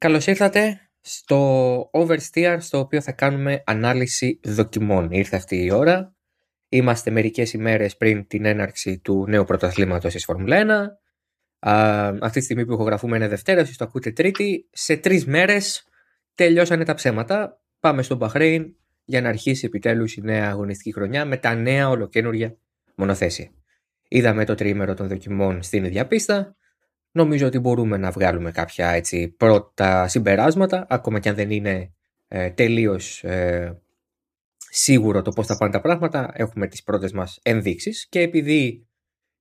Καλώς ήρθατε στο Oversteer, στο οποίο θα κάνουμε ανάλυση δοκιμών. Ήρθε αυτή η ώρα. Είμαστε μερικές ημέρες πριν την έναρξη του νέου πρωταθλήματος της Φόρμουλα 1. αυτή τη στιγμή που ηχογραφούμε είναι Δευτέρα, εσείς το ακούτε Τρίτη. Σε τρεις μέρες τελειώσανε τα ψέματα. Πάμε στο Μπαχρέιν για να αρχίσει επιτέλους η νέα αγωνιστική χρονιά με τα νέα ολοκένουργια μονοθέσια. Είδαμε το τρίμερο των δοκιμών στην ίδια πίστα νομίζω ότι μπορούμε να βγάλουμε κάποια έτσι, πρώτα συμπεράσματα, ακόμα και αν δεν είναι ε, τελείως ε, σίγουρο το πώς θα πάνε τα πράγματα, έχουμε τις πρώτες μας ενδείξεις και επειδή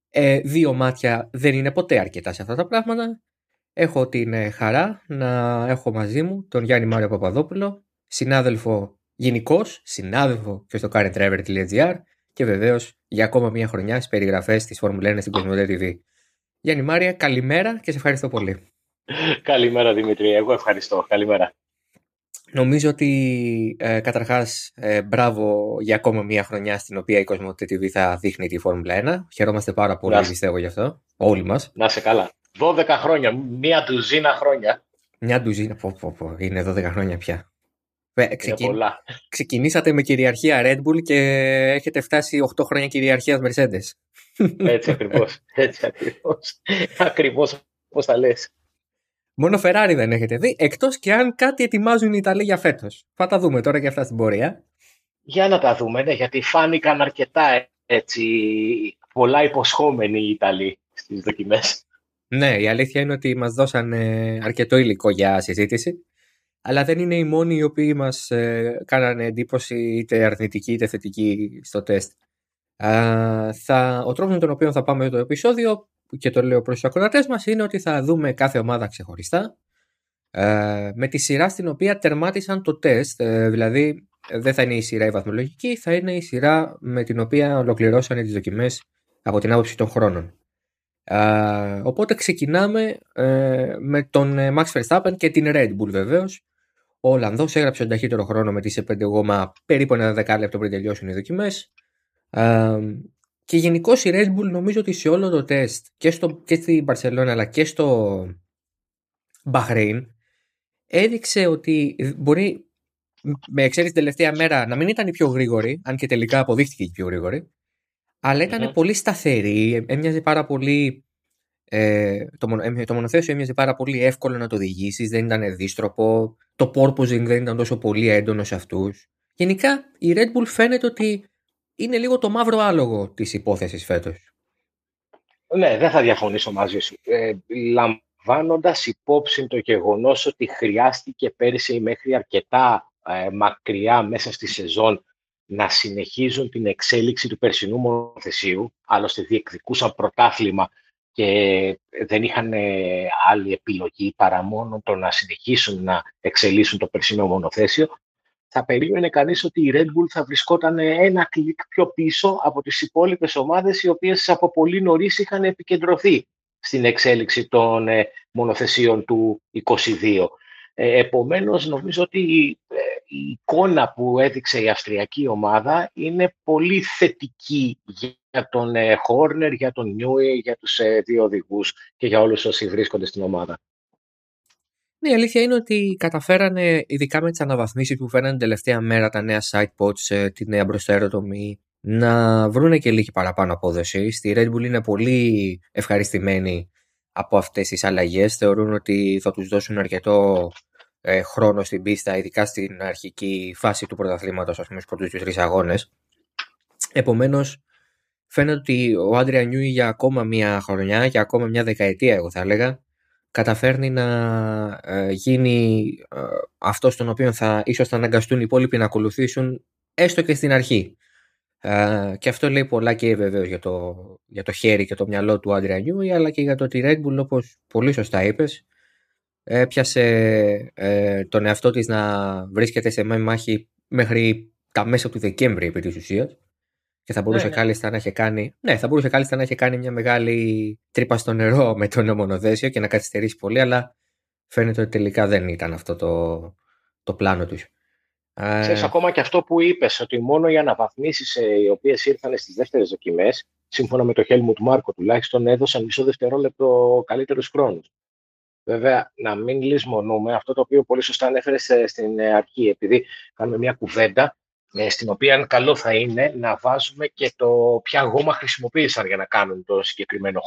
ε, δύο μάτια δεν είναι ποτέ αρκετά σε αυτά τα πράγματα, έχω την ε, χαρά να έχω μαζί μου τον Γιάννη Μάριο Παπαδόπουλο, συνάδελφο γενικός, συνάδελφο και στο currentdriver.gr και βεβαίως για ακόμα μια χρονιά στις περιγραφές της Formula 1 στην Κοσμοτέ TV. Γιάννη Μάρια, καλημέρα και σε ευχαριστώ πολύ. καλημέρα Δημήτρη, εγώ ευχαριστώ. Καλημέρα. Νομίζω ότι ε, καταρχάς ε, μπράβο για ακόμα μια χρονιά στην οποία η Κοσμοτέ TV θα δείχνει τη Φόρμουλα 1. Χαιρόμαστε πάρα πολύ, να, πιστεύω γι' αυτό. Όλοι μας. Να σε καλά. 12 χρόνια, μία ντουζίνα χρόνια. Μια ντουζίνα, πω, πω, πω, είναι 12 χρόνια πια. Ε, ξεκιν... Ξεκινήσατε με κυριαρχία Red Bull και έχετε φτάσει 8 χρόνια κυριαρχίας Mercedes. Έτσι ακριβώς. Έτσι ακριβώς. Ακριβώς όπως τα λες. Μόνο Ferrari δεν έχετε δει, εκτός και αν κάτι ετοιμάζουν οι Ιταλοί για φέτος. Θα τα δούμε τώρα και αυτά στην πορεία. Για να τα δούμε, ναι, γιατί φάνηκαν αρκετά έτσι, πολλά υποσχόμενοι οι Ιταλοί στις δοκιμές. Ναι, η αλήθεια είναι ότι μας δώσαν αρκετό υλικό για συζήτηση, αλλά δεν είναι οι μόνοι οι οποίοι μας ε, κάνανε εντύπωση είτε αρνητική είτε θετική στο τεστ θα, ο τρόπος με τον οποίο θα πάμε το επεισόδιο και το λέω προς τους ακροατές μας είναι ότι θα δούμε κάθε ομάδα ξεχωριστά με τη σειρά στην οποία τερμάτισαν το τεστ. Ε, δηλαδή δεν θα είναι η σειρά η βαθμολογική θα είναι η σειρά με την οποία ολοκληρώσανε τις δοκιμές από την άποψη των χρόνων. Οπότε ξεκινάμε ε, με τον ε, Max Verstappen και την Red Bull βεβαίως. Ο Ολλανδός έγραψε τον ταχύτερο χρόνο με τις 5 γόμα περίπου ένα δεκάλεπτο πριν τελειώσουν οι δοκιμές και γενικώ η Red Bull νομίζω ότι σε όλο το τεστ και, στο, και στην Barcelona αλλά και στο Bahrain έδειξε ότι μπορεί με εξαίρεση την τελευταία μέρα να μην ήταν η πιο γρήγορη, αν και τελικά αποδείχθηκε η πιο γρήγορη, αλλά ήταν πολύ σταθερή, έμοιαζε πάρα πολύ. Ε, το, το μονοθέσιο έμοιαζε πάρα πολύ εύκολο να το οδηγήσει, δεν ήταν δίστροπο. Το porpoising δεν ήταν τόσο πολύ έντονο σε αυτούς. Γενικά η Red Bull φαίνεται ότι είναι λίγο το μαύρο άλογο της υπόθεσης φέτος. Ναι, δεν θα διαφωνήσω μαζί σου. Ε, λαμβάνοντας υπόψη το γεγονός ότι χρειάστηκε πέρυσι μέχρι αρκετά ε, μακριά μέσα στη σεζόν να συνεχίζουν την εξέλιξη του περσινού μονοθεσίου, άλλωστε διεκδικούσαν πρωτάθλημα και δεν είχαν ε, άλλη επιλογή παρά μόνο το να συνεχίσουν να εξελίσσουν το περσινό μονοθέσιο, θα περίμενε κανείς ότι η Red Bull θα βρισκόταν ένα κλικ πιο πίσω από τις υπόλοιπες ομάδες οι οποίες από πολύ νωρίς είχαν επικεντρωθεί στην εξέλιξη των ε, μονοθεσίων του 22. Ε, επομένως, νομίζω ότι ε, η εικόνα που έδειξε η αυστριακή ομάδα είναι πολύ θετική για τον Χόρνερ, για τον Νιούι, για τους δύο οδηγούς και για όλους όσοι βρίσκονται στην ομάδα. Ναι, η αλήθεια είναι ότι καταφέρανε, ειδικά με τις αναβαθμίσεις που φέρνανε την τελευταία μέρα τα νέα site pods, τη νέα μπροσταέρωτομη, να βρουν και λίγη παραπάνω απόδοση. Στη Red Bull είναι πολύ ευχαριστημένοι από αυτές τις αλλαγές. Θεωρούν ότι θα τους δώσουν αρκετό ε, χρόνο στην πίστα, ειδικά στην αρχική φάση του πρωταθλήματος, ας πούμε, στους πρώτους δύο-τρεις αγώνες. Επομένως, φαίνεται ότι ο Άντρια Νιούι για ακόμα μια χρονιά, για ακόμα μια δεκαετία, εγώ θα έλεγα, καταφέρνει να ε, γίνει ε, αυτός στον οποίο θα ίσως θα αναγκαστούν οι υπόλοιποι να ακολουθήσουν έστω και στην αρχή. Ε, και αυτό λέει πολλά και βεβαίως για το, για το χέρι και το μυαλό του Άντρια Νιούι αλλά και για το ότι η Red Bull όπως πολύ σωστά είπες έπιασε ε, τον εαυτό της να βρίσκεται σε μάχη μέχρι τα μέσα του Δεκέμβρη επί της ουσίας και θα μπορούσε ναι, ναι. κάλλιστα να έχει κάνει. Ναι, θα μπορούσε κάλλιστα να έχει κάνει μια μεγάλη τρύπα στο νερό με το μονοδέσιο και να καθυστερήσει πολύ, αλλά φαίνεται ότι τελικά δεν ήταν αυτό το, το πλάνο τους. Ξέρεις, ακόμα και αυτό που είπες, ότι μόνο οι αναβαθμίσεις ε, οι οποίες ήρθαν στις δεύτερες δοκιμές, σύμφωνα με το Helmut Μάρκο τουλάχιστον, έδωσαν μισό δευτερόλεπτο καλύτερους χρόνους. Βέβαια, να μην λησμονούμε αυτό το οποίο πολύ σωστά ανέφερες στην αρχή, επειδή κάνουμε μια κουβέντα ε, στην οποία καλό θα είναι να βάζουμε και το ποια γόμα χρησιμοποίησαν για να κάνουν το συγκεκριμένο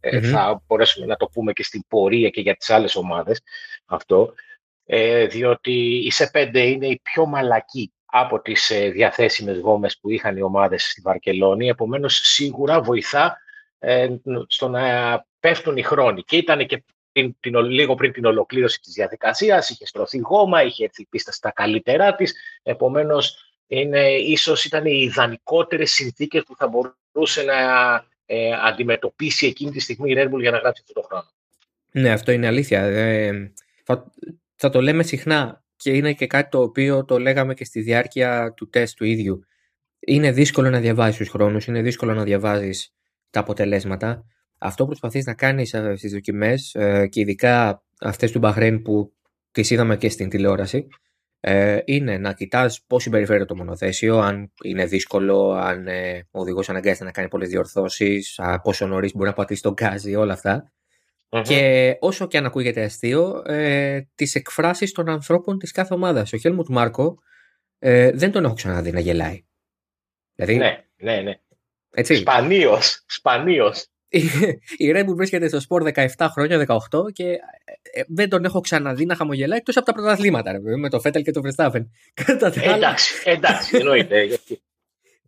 ε, θα μπορέσουμε να το πούμε και στην πορεία και για τις άλλες ομάδες αυτό, ε, διότι η ΣΕ5 είναι η πιο μαλακή από τις ε, διαθέσιμες γόμες που είχαν οι ομάδες στη Βαρκελόνη, επομένως σίγουρα βοηθά ε, στο να πέφτουν οι χρόνοι. Και ήταν και την, την, λίγο πριν την ολοκλήρωση της διαδικασίας, είχε στρωθεί γόμα, είχε έρθει η πίστα στα καλύτερά της, επομένως είναι, ίσως ήταν οι ιδανικότερες συνθήκες που θα μπορούσε να ε, αντιμετωπίσει εκείνη τη στιγμή η Red Bull για να γράψει αυτό το χρόνο. Ναι, αυτό είναι αλήθεια. Ε, θα, θα το λέμε συχνά και είναι και κάτι το οποίο το λέγαμε και στη διάρκεια του τεστ του ίδιου. Είναι δύσκολο να διαβάζεις τους χρόνους, είναι δύσκολο να διαβάζεις τα αποτελέσματα. Αυτό που προσπαθείς να κάνεις ε, στις δοκιμές ε, και ειδικά αυτές του Μπαχρέν που τις είδαμε και στην τηλεόραση ε, είναι να κοιτάς πώς συμπεριφέρεται το μονοθέσιο, αν είναι δύσκολο, αν ε, ο οδηγός αναγκάζεται να κάνει πολλές διορθώσεις, πόσο νωρίς μπορεί να πατήσει τον γκάζι, όλα Και όσο και αν ακούγεται αστείο, ε, τις εκφράσεις των ανθρώπων της κάθε ομάδας. Ο Χέλμουτ Μάρκο ε, δεν τον έχω ξαναδεί να γελάει. Δηλαδή, ναι, ναι, ναι. Έτσι. Σπανίως, σπανίως η Red Bull βρίσκεται στο σπορ 17 χρόνια, 18 και ε, ε, δεν τον έχω ξαναδεί να χαμογελάει εκτός από τα πρωταθλήματα με το Φέτελ και το Verstappen. εντάξει, εντάξει, εννοείται.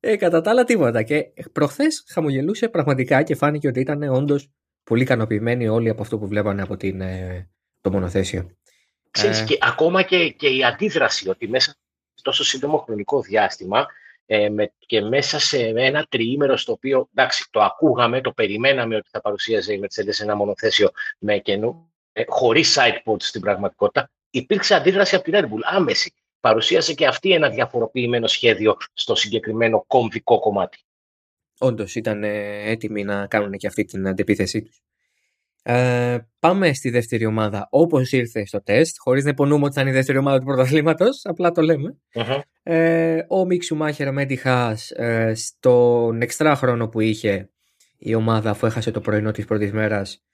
ε, κατά τα άλλα τίποτα. Και προχθές χαμογελούσε πραγματικά και φάνηκε ότι ήταν όντως πολύ ικανοποιημένοι όλοι από αυτό που βλέπανε από την, ε, το μονοθέσιο. Ξέρεις, και ακόμα και, και η αντίδραση ότι μέσα σε τόσο σύντομο χρονικό διάστημα ε, με, και μέσα σε ένα τριήμερο στο οποίο, εντάξει, το ακούγαμε, το περιμέναμε ότι θα παρουσίαζε η Mercedes ένα μονοθέσιο με καινού, ε, χωρίς sidepods στην πραγματικότητα, υπήρξε αντίδραση από την Red Bull, άμεση. Παρουσίασε και αυτή ένα διαφοροποιημένο σχέδιο στο συγκεκριμένο κομβικό κομμάτι. Όντως ήταν ε, έτοιμοι να κάνουν και αυτή την αντεπίθεσή τους. Ε, πάμε στη δεύτερη ομάδα όπως ήρθε στο τεστ, χωρίς να υπονοούμε ότι θα είναι η δεύτερη ομάδα του πρωταθλήματος, απλά το λέμε. Ε, ο Μίξου Μάχερ Μέντι Χάς, ε, στον εξτρά χρόνο που είχε η ομάδα αφού έχασε το πρωινό της πρώτης μέρας,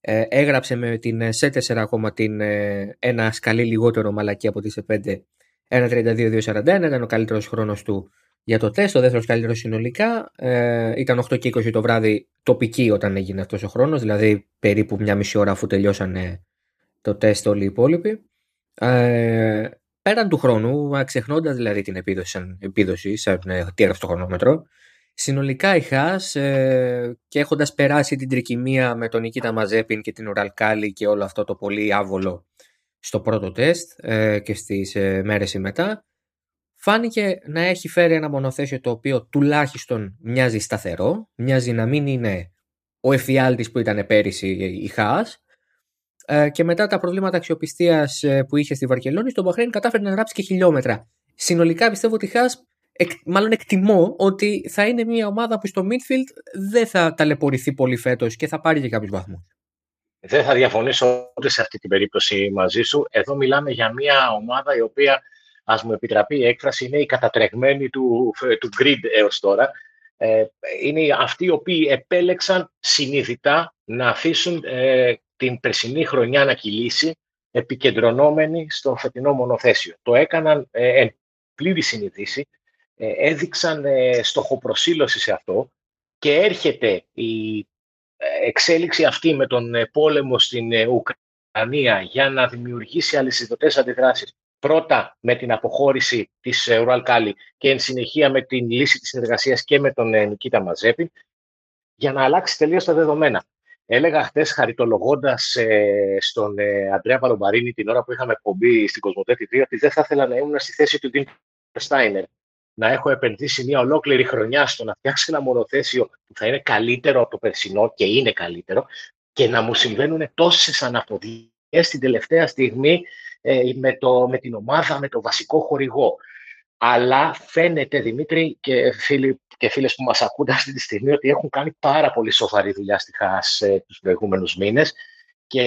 ε, έγραψε με την σε 4 ακόμα την, ε, ένα σκαλί λιγότερο μαλακή από τη σε 5 1.32-2.41 ήταν ο καλύτερος χρόνος του για το τεστ. Ο δεύτερο καλύτερο συνολικά ε, ήταν 8 και 20 το βράδυ τοπική όταν έγινε αυτός ο χρόνος, δηλαδή περίπου μια μισή ώρα αφού τελειώσανε το τεστ όλοι οι υπόλοιποι. Ε, πέραν του χρόνου, ξεχνώντας δηλαδή την επίδοση σαν επίδοση, σαν ε, τι έγραψε το χρονόμετρο, συνολικά η Χάς ε, και έχοντας περάσει την τρικυμία με τον Νικήτα Μαζέπιν και την Ουραλκάλη και όλο αυτό το πολύ άβολο στο πρώτο τεστ ε, και στις ε, μέρες μετά, φάνηκε να έχει φέρει ένα μονοθέσιο το οποίο τουλάχιστον μοιάζει σταθερό, μοιάζει να μην είναι ο εφιάλτης που ήταν πέρυσι η Χάς ε, και μετά τα προβλήματα αξιοπιστίας ε, που είχε στη Βαρκελόνη, στον Μπαχρέιν κατάφερε να γράψει και χιλιόμετρα. Συνολικά πιστεύω ότι η Χάς, μάλλον εκτιμώ ότι θα είναι μια ομάδα που στο midfield δεν θα ταλαιπωρηθεί πολύ φέτος και θα πάρει και κάποιους βαθμούς. Δεν θα διαφωνήσω ούτε σε αυτή την περίπτωση μαζί σου. Εδώ μιλάμε για μια ομάδα η οποία ας μου επιτραπεί η έκφραση, είναι η κατατρεγμένη του, του grid έως τώρα. Ε, είναι αυτοί οι οποίοι επέλεξαν συνειδητά να αφήσουν ε, την περσινή χρονιά να κυλήσει επικεντρωνόμενοι στο φετινό μονοθέσιο. Το έκαναν ε, εν πλήρη συνειδήση, ε, έδειξαν ε, στοχοπροσύλωση σε αυτό και έρχεται η εξέλιξη αυτή με τον πόλεμο στην Ουκρανία για να δημιουργήσει αλυσιδωτές αντιδράσεις πρώτα με την αποχώρηση της Ουραλ Κάλι και εν συνεχεία με την λύση της συνεργασίας και με τον Νικήτα Μαζέπη για να αλλάξει τελείως τα δεδομένα. Έλεγα χθες, χαριτολογώντας ε, στον ε, Αντρέα Παλομπαρίνη την ώρα που είχαμε εκπομπή στην Κοσμοτέ TV, ότι δεν θα ήθελα να ήμουν στη θέση του Ντίν Στάινερ. Να έχω επενδύσει μια ολόκληρη χρονιά στο να φτιάξει ένα μονοθέσιο που θα είναι καλύτερο από το περσινό και είναι καλύτερο και να μου συμβαίνουν τόσες αναποδιέ την τελευταία στιγμή ε, με, το, με την ομάδα, με το βασικό χορηγό. Αλλά φαίνεται, Δημήτρη και φίλοι και φίλες που μας ακούνται αυτή τη στιγμή, ότι έχουν κάνει πάρα πολύ σοβαρή δουλειά στη ΧΑΣ ε, τους προηγούμενους μήνες και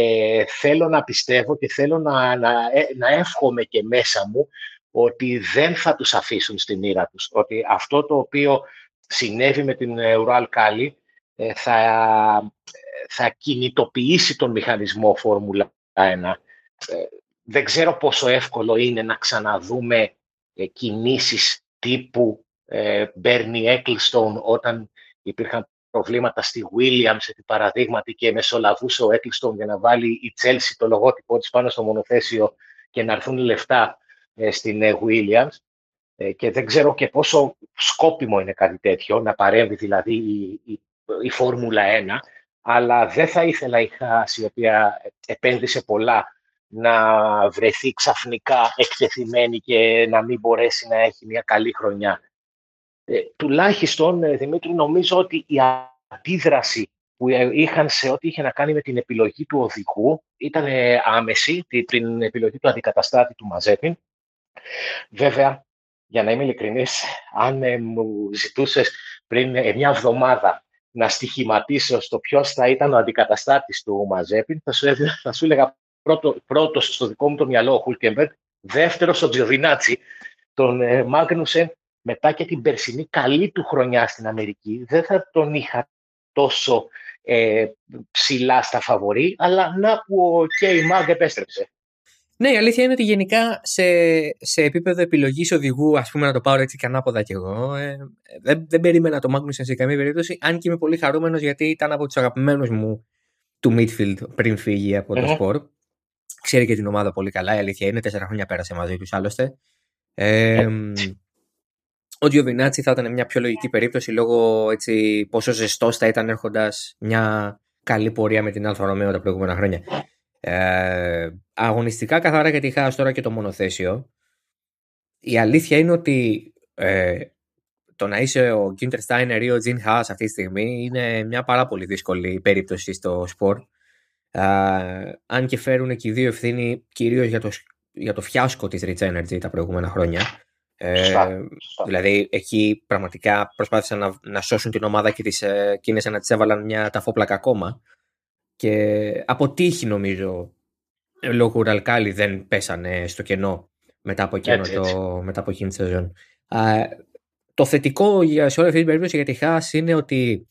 θέλω να πιστεύω και θέλω να, να, ε, να εύχομαι και μέσα μου ότι δεν θα τους αφήσουν στη μοίρα τους. Ότι αυτό το οποίο συνέβη με την Ουράλ Κάλι θα θα κινητοποιήσει τον μηχανισμό Φόρμουλα 1. Ε, δεν ξέρω πόσο εύκολο είναι να ξαναδούμε ε, κινήσεις τύπου ε, Bernie Ecclestone όταν υπήρχαν προβλήματα στη Williams, επί παραδείγματι, και μεσολαβούσε ο Ecclestone για να βάλει η Chelsea το λογότυπο της πάνω στο μονοθέσιο και να έρθουν λεφτά ε, στην ε, Williams. Ε, και δεν ξέρω και πόσο σκόπιμο είναι κάτι τέτοιο, να παρέμβει δηλαδή η, η, η Φόρμουλα 1, αλλά δεν θα ήθελα η Χάς, η οποία επένδυσε πολλά, να βρεθεί ξαφνικά εκτεθειμένη και να μην μπορέσει να έχει μια καλή χρονιά. Ε, τουλάχιστον, ε, Δημήτρη, νομίζω ότι η αντίδραση που είχαν σε ό,τι είχε να κάνει με την επιλογή του οδηγού ήταν άμεση, την επιλογή του αντικαταστάτη του Μαζέπιν. Βέβαια, για να είμαι ειλικρινής, αν ε, μου ζητούσες πριν ε, μια εβδομάδα να στοιχηματίσω στο ποιος θα ήταν ο αντικαταστάτης του Μαζέπιν, θα σου, θα σου έλεγα πρώτο, πρώτος στο δικό μου το μυαλό ο Χουλκεμπερτ, δεύτερος ο Τζιοβινάτσι, τον ε, Μάγνουσεν μετά και την περσινή καλή του χρονιά στην Αμερική, δεν θα τον είχα τόσο ε, ψηλά στα φαβορή, αλλά να που ο Κέι Μάγκ επέστρεψε. Ναι, η αλήθεια είναι ότι γενικά σε, σε επίπεδο επιλογής οδηγού, ας πούμε, να το πάρω έτσι και ανάποδα κι εγώ, ε, δεν, δεν περίμενα το Μάγνουσεν σε καμία περίπτωση. Αν και είμαι πολύ χαρούμενος γιατί ήταν από τους αγαπημένους μου του Midfield πριν φύγει από το σπορ. Ξέρει και την ομάδα πολύ καλά. Η αλήθεια είναι, τέσσερα χρόνια πέρασε μαζί τους άλλωστε. Ε, ο Τζιοβινάτσι θα ήταν μια πιο λογική περίπτωση λόγω έτσι, πόσο ζεστός θα ήταν έχοντας μια καλή πορεία με την Alfa Romeo τα προηγούμενα χρόνια. Ε, αγωνιστικά καθαρά γιατί είχα τώρα και το μονοθέσιο. Η αλήθεια είναι ότι ε, το να είσαι ο Γκίντερ Στάινερ ή ο Τζιν Χάας αυτή τη στιγμή είναι μια πάρα πολύ δύσκολη περίπτωση στο σπορ. Ε, αν και φέρουν και οι δύο ευθύνη κυρίως για το, για το φιάσκο της Rich Energy τα προηγούμενα χρόνια. Ε, δηλαδή εκεί πραγματικά προσπάθησαν να, να σώσουν την ομάδα και τις ε, να τις έβαλαν μια ταφόπλακα ακόμα και από τύχη νομίζω λόγω Ουραλκάλη δεν πέσανε στο κενό μετά από, εκείνο το, μετά από εκείνη τη σεζόν. το θετικό για, σε όλη αυτή την περίπτωση για τη Χάς είναι ότι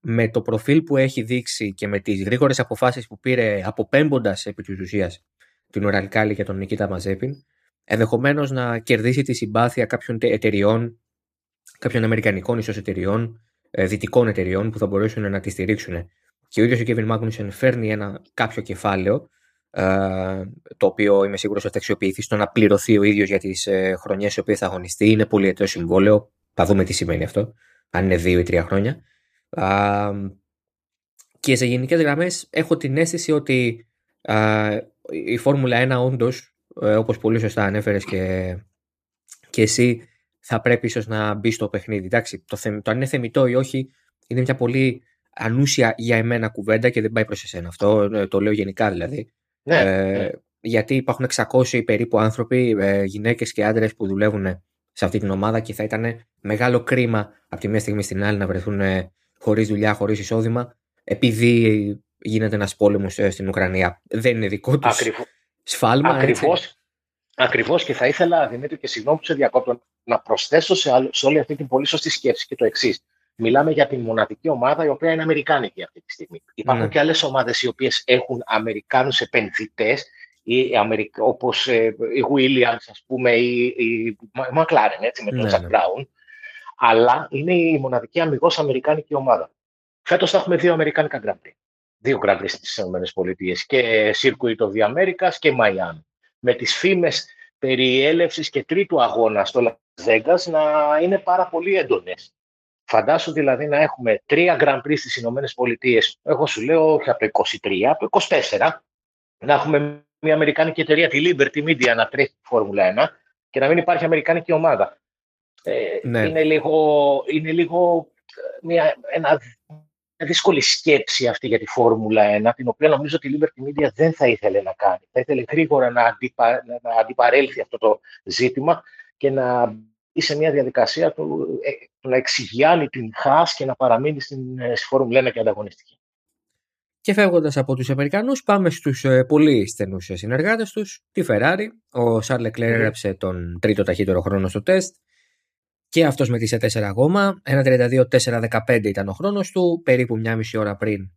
με το προφίλ που έχει δείξει και με τις γρήγορες αποφάσεις που πήρε αποπέμποντας επί της ουσίας την Ουραλκάλη και τον Νικήτα Μαζέπιν ενδεχομένως να κερδίσει τη συμπάθεια κάποιων εταιριών, κάποιων αμερικανικών ίσως εταιριών, ε, δυτικών εταιριών που θα μπορέσουν να τη στηρίξουν. Και ο ίδιος ο Κέβιν Μάγνουσεν φέρνει ένα κάποιο κεφάλαιο, ε, το οποίο είμαι σίγουρος ότι θα αξιοποιηθεί στο να πληρωθεί ο ίδιος για τις ε, χρονιές οι οποίες θα αγωνιστεί. Είναι πολυετό συμβόλαιο. Θα δούμε τι σημαίνει αυτό, αν είναι δύο ή τρία χρόνια. Και σε γενικές γραμμές έχω την αίσθηση ότι η Φόρμουλα 1 όντως ε, όπως πολύ σωστά ανέφερες και, και εσύ, θα πρέπει ίσως να μπει στο παιχνίδι. Εντάξει, το, το αν είναι θεμητό ή όχι είναι μια πολύ ανούσια για εμένα κουβέντα και δεν πάει προς εσένα αυτό, ε, το λέω γενικά δηλαδή. Ναι, ε, ναι. Γιατί υπάρχουν 600 περίπου άνθρωποι, ε, γυναίκες και άντρες που δουλεύουν σε αυτή την ομάδα και θα ήταν μεγάλο κρίμα από τη μία στιγμή στην άλλη να βρεθούν χωρίς δουλειά, χωρίς εισόδημα επειδή γίνεται ένας πόλεμος στην Ουκρανία. Δεν είναι δικό τους σφάλμα. Ακριβώς. Ακριβώς και θα ήθελα, Δημήτρη, και συγγνώμη που σε διακόπτω, να προσθέσω σε, σε όλη αυτή την πολύ σωστή σκέψη και το εξής. Μιλάμε για την μοναδική ομάδα η οποία είναι Αμερικάνικη αυτή τη στιγμή. Υπάρχουν ναι. και άλλες ομάδες οι οποίες έχουν Αμερικάνους επενδυτές, όπως ε, η Williams, ας πούμε, ή η McLaren, έτσι, με τον ναι, Jack ναι. Brown. Αλλά είναι η μοναδική αμυγός Αμερικάνικη ομάδα. Φέτος θα έχουμε δύο Αμερικάνικα Grand Prix δύο Grand Prix στις ΗΠΑ και Circuit of the Americas και Miami. Με τις φήμες περί έλευσης και τρίτου αγώνα στο Las Vegas να είναι πάρα πολύ έντονες. Φαντάσου δηλαδή να έχουμε τρία Grand Prix στις Ηνωμένες Πολιτείες, εγώ σου λέω όχι από το 23, από το 24, να έχουμε μια Αμερικάνικη εταιρεία, τη Liberty Media, να τρέχει τη Φόρμουλα 1 και να μην υπάρχει Αμερικάνικη ομάδα. Ε, ναι. είναι, λίγο, είναι λίγο ε, μια, ένα δύσκολη σκέψη αυτή για τη Φόρμουλα 1, την οποία νομίζω ότι η Liberty Media δεν θα ήθελε να κάνει. Θα ήθελε γρήγορα να, αντιπα, να αντιπαρέλθει αυτό το ζήτημα και να μπει σε μια διαδικασία του, ε, του να εξηγιάνει την ΧΑΣ και να παραμείνει στην, ε, στη Φόρμουλα 1 και ανταγωνιστική. Και φεύγοντας από τους Αμερικανούς, πάμε στους ε, πολύ στενούς συνεργάτες τους, τη Ferrari. Ο Σαρλ Εκλέρ έγραψε τον τρίτο ταχύτερο χρόνο στο τεστ. Και αυτός με τη σε 4 ακόμα. 1.32-4.15 ήταν ο χρόνος του. Περίπου μια μισή ώρα πριν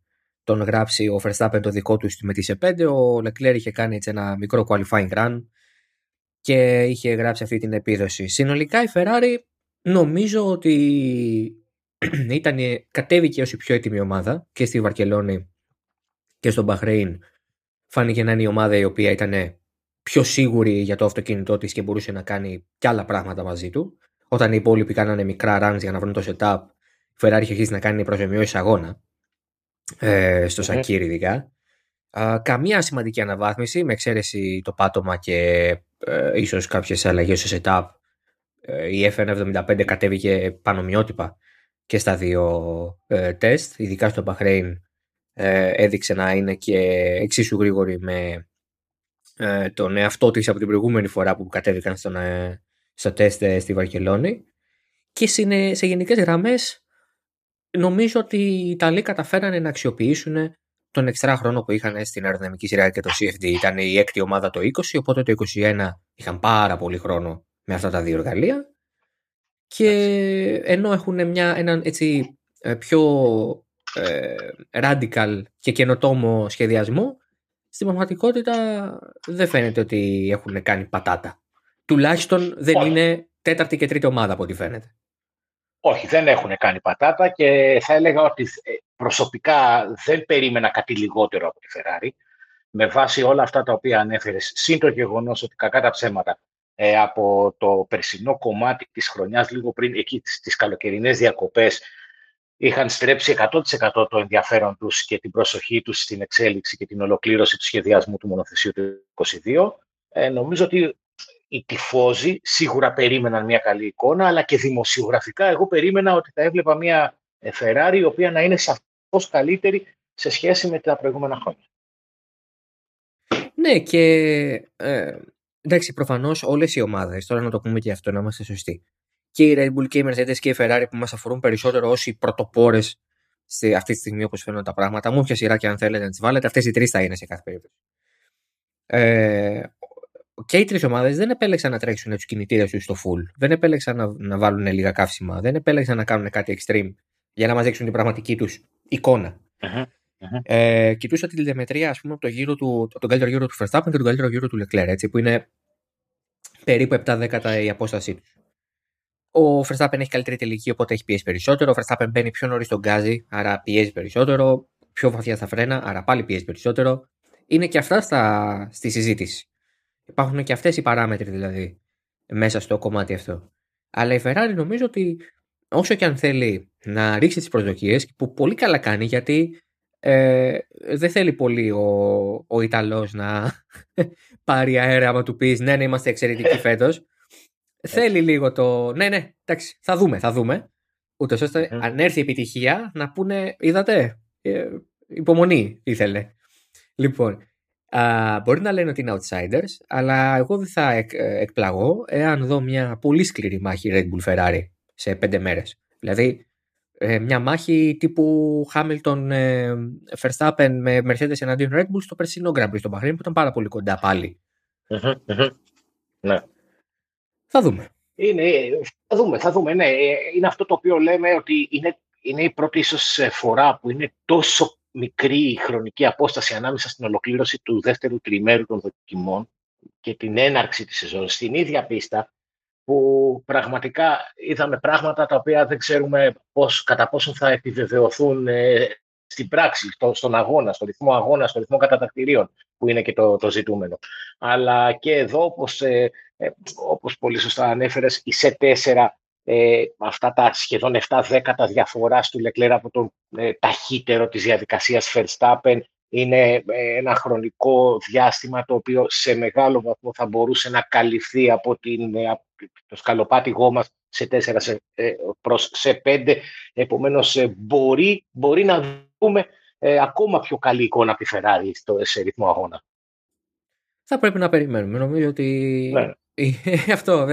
τον γράψει ο Verstappen το δικό του με τη σε 5. Ο Leclerc είχε κάνει έτσι ένα μικρό qualifying run και είχε γράψει αυτή την επίδοση. Συνολικά η Ferrari νομίζω ότι ήταν, κατέβηκε ως η πιο έτοιμη ομάδα και στη Βαρκελόνη και στο Μπαχρέιν φάνηκε να είναι η ομάδα η οποία ήταν πιο σίγουρη για το αυτοκίνητό της και μπορούσε να κάνει κι άλλα πράγματα μαζί του. Όταν οι υπόλοιποι κάνανε μικρά runs για να βρουν το setup, η Ferrari είχε αρχίσει να κάνει προσωμιώσεις αγώνα ε, στο Σακύρι ειδικά. καμία σημαντική αναβάθμιση με εξαίρεση το πάτωμα και ε, ίσως κάποιες αλλαγές στο setup. Ε, η FN75 κατέβηκε πανομοιότυπα και στα δύο ε, τεστ, ειδικά στο Bahrain ε, έδειξε να είναι και εξίσου γρήγορη με ε, τον εαυτό της από την προηγούμενη φορά που κατέβηκαν στον, ε, στο τεστ ε, στη Βαρκελόνη και σε, σε γενικές γραμμές νομίζω ότι οι Ιταλοί καταφέρανε να αξιοποιήσουν τον εξτρά χρόνο που είχαν στην αεροδυναμική σειρά και το CFD. Ήταν η έκτη ομάδα το 20, οπότε το 21 είχαν πάρα πολύ χρόνο με αυτά τα δύο εργαλεία. Και ενώ έχουν μια, έναν έτσι πιο ε, radical και καινοτόμο σχεδιασμό, στην πραγματικότητα δεν φαίνεται ότι έχουν κάνει πατάτα. Τουλάχιστον δεν είναι τέταρτη και τρίτη ομάδα από ό,τι φαίνεται. Όχι, δεν έχουν κάνει πατάτα και θα έλεγα ότι ε, προσωπικά δεν περίμενα κάτι λιγότερο από τη Ferrari. Με βάση όλα αυτά τα οποία ανέφερες, σύν το γεγονός ότι κακά τα ψέματα ε, από το περσινό κομμάτι της χρονιάς, λίγο πριν εκεί τις, τις καλοκαιρινές διακοπές, είχαν στρέψει 100% το ενδιαφέρον τους και την προσοχή τους στην εξέλιξη και την ολοκλήρωση του σχεδιασμού του μονοθεσίου του 2022. Ε, νομίζω ότι οι τυφώζοι σίγουρα περίμεναν μια καλή εικόνα, αλλά και δημοσιογραφικά εγώ περίμενα ότι θα έβλεπα μια Ferrari η οποία να είναι σαφώς καλύτερη σε σχέση με τα προηγούμενα χρόνια. Ναι και ε, εντάξει προφανώς όλες οι ομάδες, τώρα να το πούμε και αυτό να είμαστε σωστοί, και η Red Bull και η Mercedes και η Ferrari που μας αφορούν περισσότερο ως οι πρωτοπόρες σε αυτή τη στιγμή όπως φαίνονται τα πράγματα. Μου όποια σειρά και αν θέλετε να τις βάλετε, αυτές οι τρεις θα είναι σε κάθε περίπτωση. Ε, και οι τρεις ομάδες δεν επέλεξαν να τρέξουν τους κινητήρες τους στο full. Δεν επέλεξαν να, να βάλουν λίγα καύσιμα. Δεν επέλεξαν να κάνουν κάτι extreme για να μα δείξουν την πραγματική τους εικόνα. Uh-huh. Ε, κοιτούσα τη τηλεμετρία ας πούμε, από το γύρο του, τον καλύτερο γύρο του Verstappen και τον καλύτερο γύρο του Leclerc, έτσι, που είναι περίπου 7 δέκατα η απόστασή τους. Ο Verstappen έχει καλύτερη τελική, οπότε έχει πιέσει περισσότερο. Ο Verstappen μπαίνει πιο νωρίς στον γκάζι, άρα πιέζει περισσότερο. Πιο βαθιά στα φρένα, άρα πάλι πιέζει περισσότερο. Είναι και αυτά στα, στη συζήτηση. Υπάρχουν και αυτές οι παράμετροι δηλαδή μέσα στο κομμάτι αυτό. Αλλά η Ferrari νομίζω ότι όσο και αν θέλει να ρίξει τις προσδοκίες που πολύ καλά κάνει γιατί ε, δεν θέλει πολύ ο, ο Ιταλός να πάρει αέρα άμα του πεις ναι ναι είμαστε εξαιρετικοί φέτος θέλει λίγο το ναι ναι εντάξει θα δούμε θα δούμε ούτως ώστε αν έρθει η επιτυχία να πούνε είδατε ε, υπομονή ήθελε λοιπόν μπορεί να λένε ότι είναι outsiders, αλλά εγώ δεν θα εκ, ε, εκπλαγώ εάν δω μια πολύ σκληρή μάχη Red Bull Ferrari σε πέντε μέρες. Δηλαδή, ε, μια μάχη τύπου Hamilton ε, Verstappen με Mercedes εναντίον Red Bull στο περσινό Grand Prix στο Bahrain που ήταν πάρα πολύ κοντά Ναι. Θα δούμε. Είναι, θα δούμε, θα δούμε. Ναι, είναι αυτό το οποίο λέμε ότι είναι, είναι η πρώτη ίσως φορά που είναι τόσο μικρή χρονική απόσταση ανάμεσα στην ολοκλήρωση του δεύτερου τριμέρου των δοκιμών και την έναρξη της σεζόν στην ίδια πίστα που πραγματικά είδαμε πράγματα τα οποία δεν ξέρουμε πώς, κατά πόσο θα επιβεβαιωθούν ε, στην πράξη, στο, στον αγώνα, στο ρυθμό αγώνα, στο ρυθμό κατατακτηρίων που είναι και το, το ζητούμενο. Αλλά και εδώ, όπως, ε, ε όπως πολύ σωστά ανέφερες, η ΣΕ4 ε, αυτά τα σχεδόν 7 δέκατα διαφοράς του Λεκλέρα από τον ε, ταχύτερο της διαδικασίας Verstappen είναι ε, ένα χρονικό διάστημα το οποίο σε μεγάλο βαθμό θα μπορούσε να καλυφθεί από την, ε, το σκαλοπάτι γόμας σε 4 σε, προς σε 5. Επομένως μπορεί, μπορεί να δούμε ακόμα πιο καλή εικόνα από τη Ferrari στο, σε ρυθμό αγώνα. Θα πρέπει να περιμένουμε. Νομίζω ότι ναι. αυτό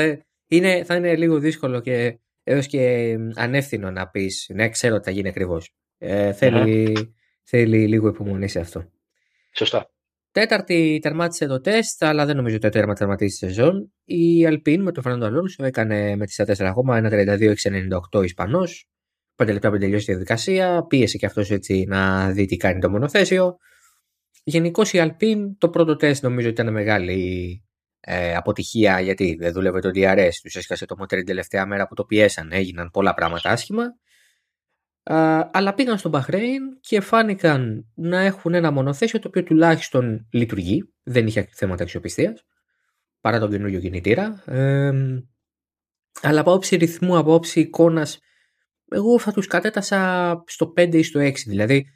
είναι, θα είναι λίγο δύσκολο και έως και ανεύθυνο να πεις ναι ξέρω ότι θα γίνει ακριβώς. Ε, θέλει, θέλει λίγο υπομονή σε αυτό. Σωστά. Τέταρτη τερμάτισε το τεστ, αλλά δεν νομίζω ότι το τέρμα τερματίσει τη σεζόν. Η Αλπίν με τον Φερνάντο Αλόνσο έκανε με τη στα 4 ακόμα 1.32-6.98 Ισπανός. πέντε λεπτά πριν τελειώσει τη διαδικασία, πίεσε και αυτός έτσι να δει τι κάνει το μονοθέσιο. Γενικώς η Αλπίν το πρώτο τεστ νομίζω ήταν μεγάλη ε, αποτυχία γιατί δεν δούλευε το DRS, τους έσκασε το μοτέρ την τελευταία μέρα που το πιέσαν, έγιναν πολλά πράγματα άσχημα. Αλλά πήγαν στο Μπαχρέιν και φάνηκαν να έχουν ένα μονοθέσιο το οποίο τουλάχιστον λειτουργεί, δεν είχε θέματα αξιοπιστίας παρά τον καινούριο κινητήρα. Ε, αλλά από όψη ρυθμού, από όψη εικόνας, εγώ θα τους κατέτασα στο 5 ή στο 6. Δηλαδή,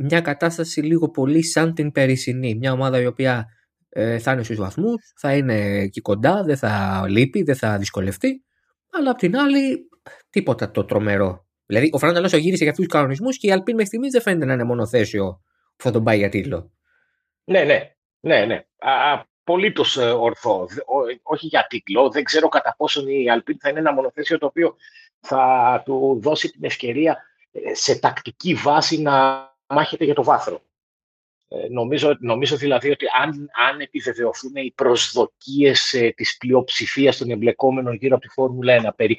μια κατάσταση λίγο πολύ σαν την περσινή. Μια ομάδα η οποία ε, θα είναι στους βαθμούς, θα είναι εκεί κοντά, δεν θα λείπει, δεν θα δυσκολευτεί. Αλλά απ' την άλλη, τίποτα το τρομερό. Δηλαδή, ο Φράντα Αλόνσο γύρισε για αυτούς τους κανονισμούς και η Αλπίν μέχρι στιγμής δεν φαίνεται να είναι μονοθέσιο που θα τον πάει για τίτλο. Ναι, ναι. ναι, ναι. Απολύτως ε, ορθό. όχι για τίτλο. Δεν ξέρω κατά πόσον η Αλπίν θα είναι ένα μονοθέσιο το οποίο θα του δώσει την ευκαιρία ε, σε τακτική βάση να μάχεται για το βάθρο. Ε, νομίζω, νομίζω δηλαδή ότι αν, αν επιβεβαιωθούν οι προσδοκίες ε, της πλειοψηφίας των εμπλεκόμενων γύρω από τη Φόρμουλα 1 περί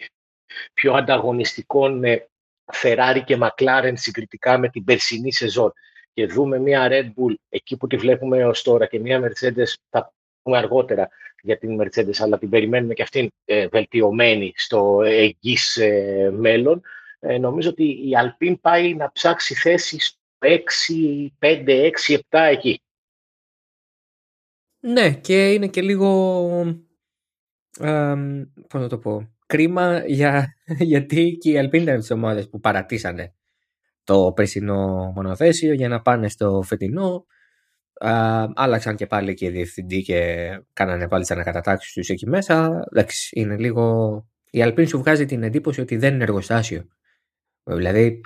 πιο ανταγωνιστικών ε, Ferrari και McLaren συγκριτικά με την περσινή σεζόν και δούμε μια Red Bull εκεί που τη βλέπουμε έως τώρα και μια Mercedes θα πούμε αργότερα για την Mercedes αλλά την περιμένουμε και αυτήν ε, βελτιωμένη στο εγγύς ε, μέλλον ε, νομίζω ότι η Alpine πάει να ψάξει θέση 6, 5, 6, 7 εκεί. Ναι, και είναι και λίγο. Ε, πώς να το πω. Κρίμα για, γιατί και οι Αλπίντα είναι τις ομάδες που παρατήσανε το περσινό μονοθέσιο για να πάνε στο φετινό. Α, άλλαξαν και πάλι και οι διευθυντή και κάνανε πάλι τι ανακατατάξεις τους εκεί μέσα. Εντάξει, είναι λίγο. Η Αλπίν σου βγάζει την εντύπωση ότι δεν είναι εργοστάσιο. Δηλαδή,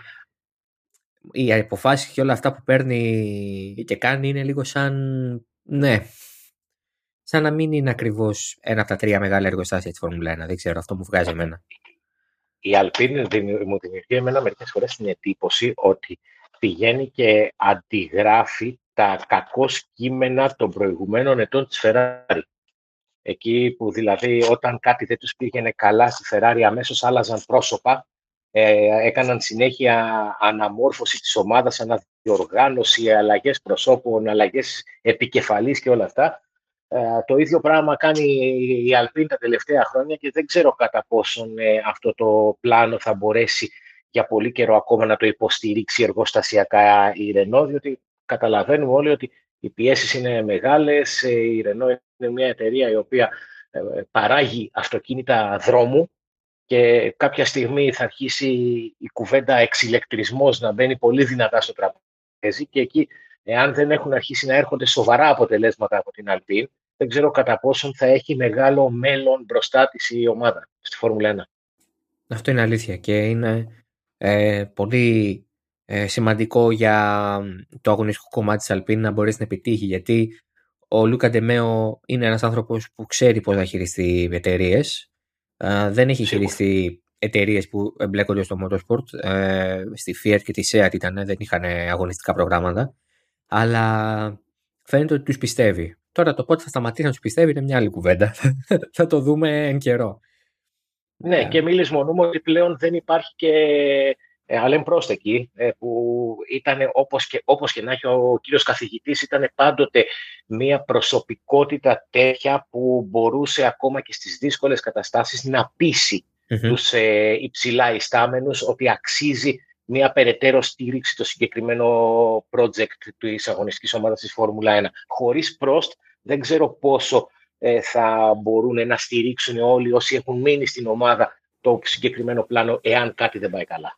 οι αποφάσεις και όλα αυτά που παίρνει και κάνει είναι λίγο σαν. Ναι. Σαν να μην είναι ακριβώς ένα από τα τρία μεγάλα εργοστάσια της Φόρμουλα 1. Δεν ξέρω, αυτό μου βγάζει εμένα. Η Αλπίνη μου δημιουργεί εμένα μερικές φορές την εντύπωση ότι πηγαίνει και αντιγράφει τα κακό κείμενα των προηγουμένων ετών της Ferrari. Εκεί που δηλαδή όταν κάτι δεν τους πήγαινε καλά στη Ferrari αμέσως άλλαζαν πρόσωπα ε, έκαναν συνέχεια αναμόρφωση της ομάδας, αναδιοργάνωση, αλλαγές προσώπων, αλλαγές επικεφαλής και όλα αυτά. Ε, το ίδιο πράγμα κάνει η Αλπίν τα τελευταία χρόνια και δεν ξέρω κατά πόσον ε, αυτό το πλάνο θα μπορέσει για πολύ καιρό ακόμα να το υποστηρίξει εργοστασιακά η Ρενό, διότι καταλαβαίνουμε όλοι ότι οι πιέσεις είναι μεγάλες, η Ρενό είναι μια εταιρεία η οποία παράγει αυτοκίνητα δρόμου και κάποια στιγμή θα αρχίσει η κουβέντα εξηλεκτρισμός να μπαίνει πολύ δυνατά στο τραπέζι και εκεί, εάν δεν έχουν αρχίσει να έρχονται σοβαρά αποτελέσματα από την Αλπίν, δεν ξέρω κατά πόσον θα έχει μεγάλο μέλλον μπροστά της η ομάδα στη Φόρμουλα 1. Αυτό είναι αλήθεια και είναι ε, πολύ ε, σημαντικό για το αγωνιστικό κομμάτι της Αλπίν να μπορέσει να επιτύχει γιατί ο Λούκα Ντεμέο είναι ένας άνθρωπος που ξέρει πώς να χειριστεί εταιρείες δεν έχει χειριστεί εταιρείες που εμπλέκονται στο motorsport. Ε, στη Fiat και τη Seat ήταν, δεν είχαν αγωνιστικά προγράμματα. Αλλά φαίνεται ότι τους πιστεύει. Τώρα το πότε θα σταματήσει να τους πιστεύει είναι μια άλλη κουβέντα. θα το δούμε εν καιρό. Ναι, και μη λησμονούμε ότι πλέον δεν υπάρχει και ε, Αλέμ Πρόστεκη, ε, που ήταν όπως και, όπως και να έχει ο κύριος καθηγητής, ήταν πάντοτε μια προσωπικότητα τέτοια που μπορούσε ακόμα και στις δύσκολες καταστάσεις να πείσει mm-hmm. τους ε, υψηλά ιστάμενους ότι αξίζει μια περαιτέρω στήριξη το συγκεκριμένο project της αγωνιστικής ομάδας της Φόρμουλα 1. Χωρίς Πρόστ δεν ξέρω πόσο ε, θα μπορούν να στηρίξουν όλοι όσοι έχουν μείνει στην ομάδα το συγκεκριμένο πλάνο εάν κάτι δεν πάει καλά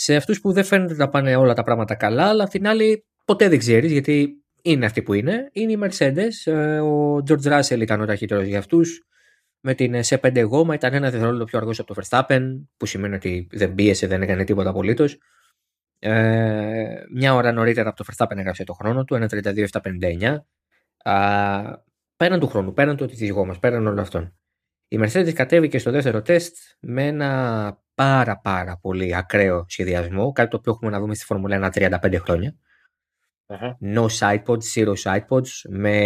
σε αυτούς που δεν φαίνεται να πάνε όλα τα πράγματα καλά, αλλά απ' την άλλη ποτέ δεν ξέρεις γιατί είναι αυτοί που είναι. Είναι οι Mercedes. Ε, ο George Russell ήταν ο ταχύτερος για αυτούς. Με την C5 γόμα ήταν ένα δευτερόλεπτο πιο αργός από το Verstappen, που σημαίνει ότι δεν πίεσε, δεν έκανε τίποτα απολύτως. Ε, μια ώρα νωρίτερα από το Verstappen έγραψε το χρόνο του, 1.32.759. Πέραν του χρόνου, πέραν του ότι της γόμας, πέραν όλων αυτών. Η Mercedes κατέβηκε στο δεύτερο τεστ με ένα πάρα πάρα πολύ ακραίο σχεδιασμό, κάτι το οποίο έχουμε να δούμε στη Φόρμουλα 1 35 χρόνια. Uh-huh. No sidepods, zero sidepods, με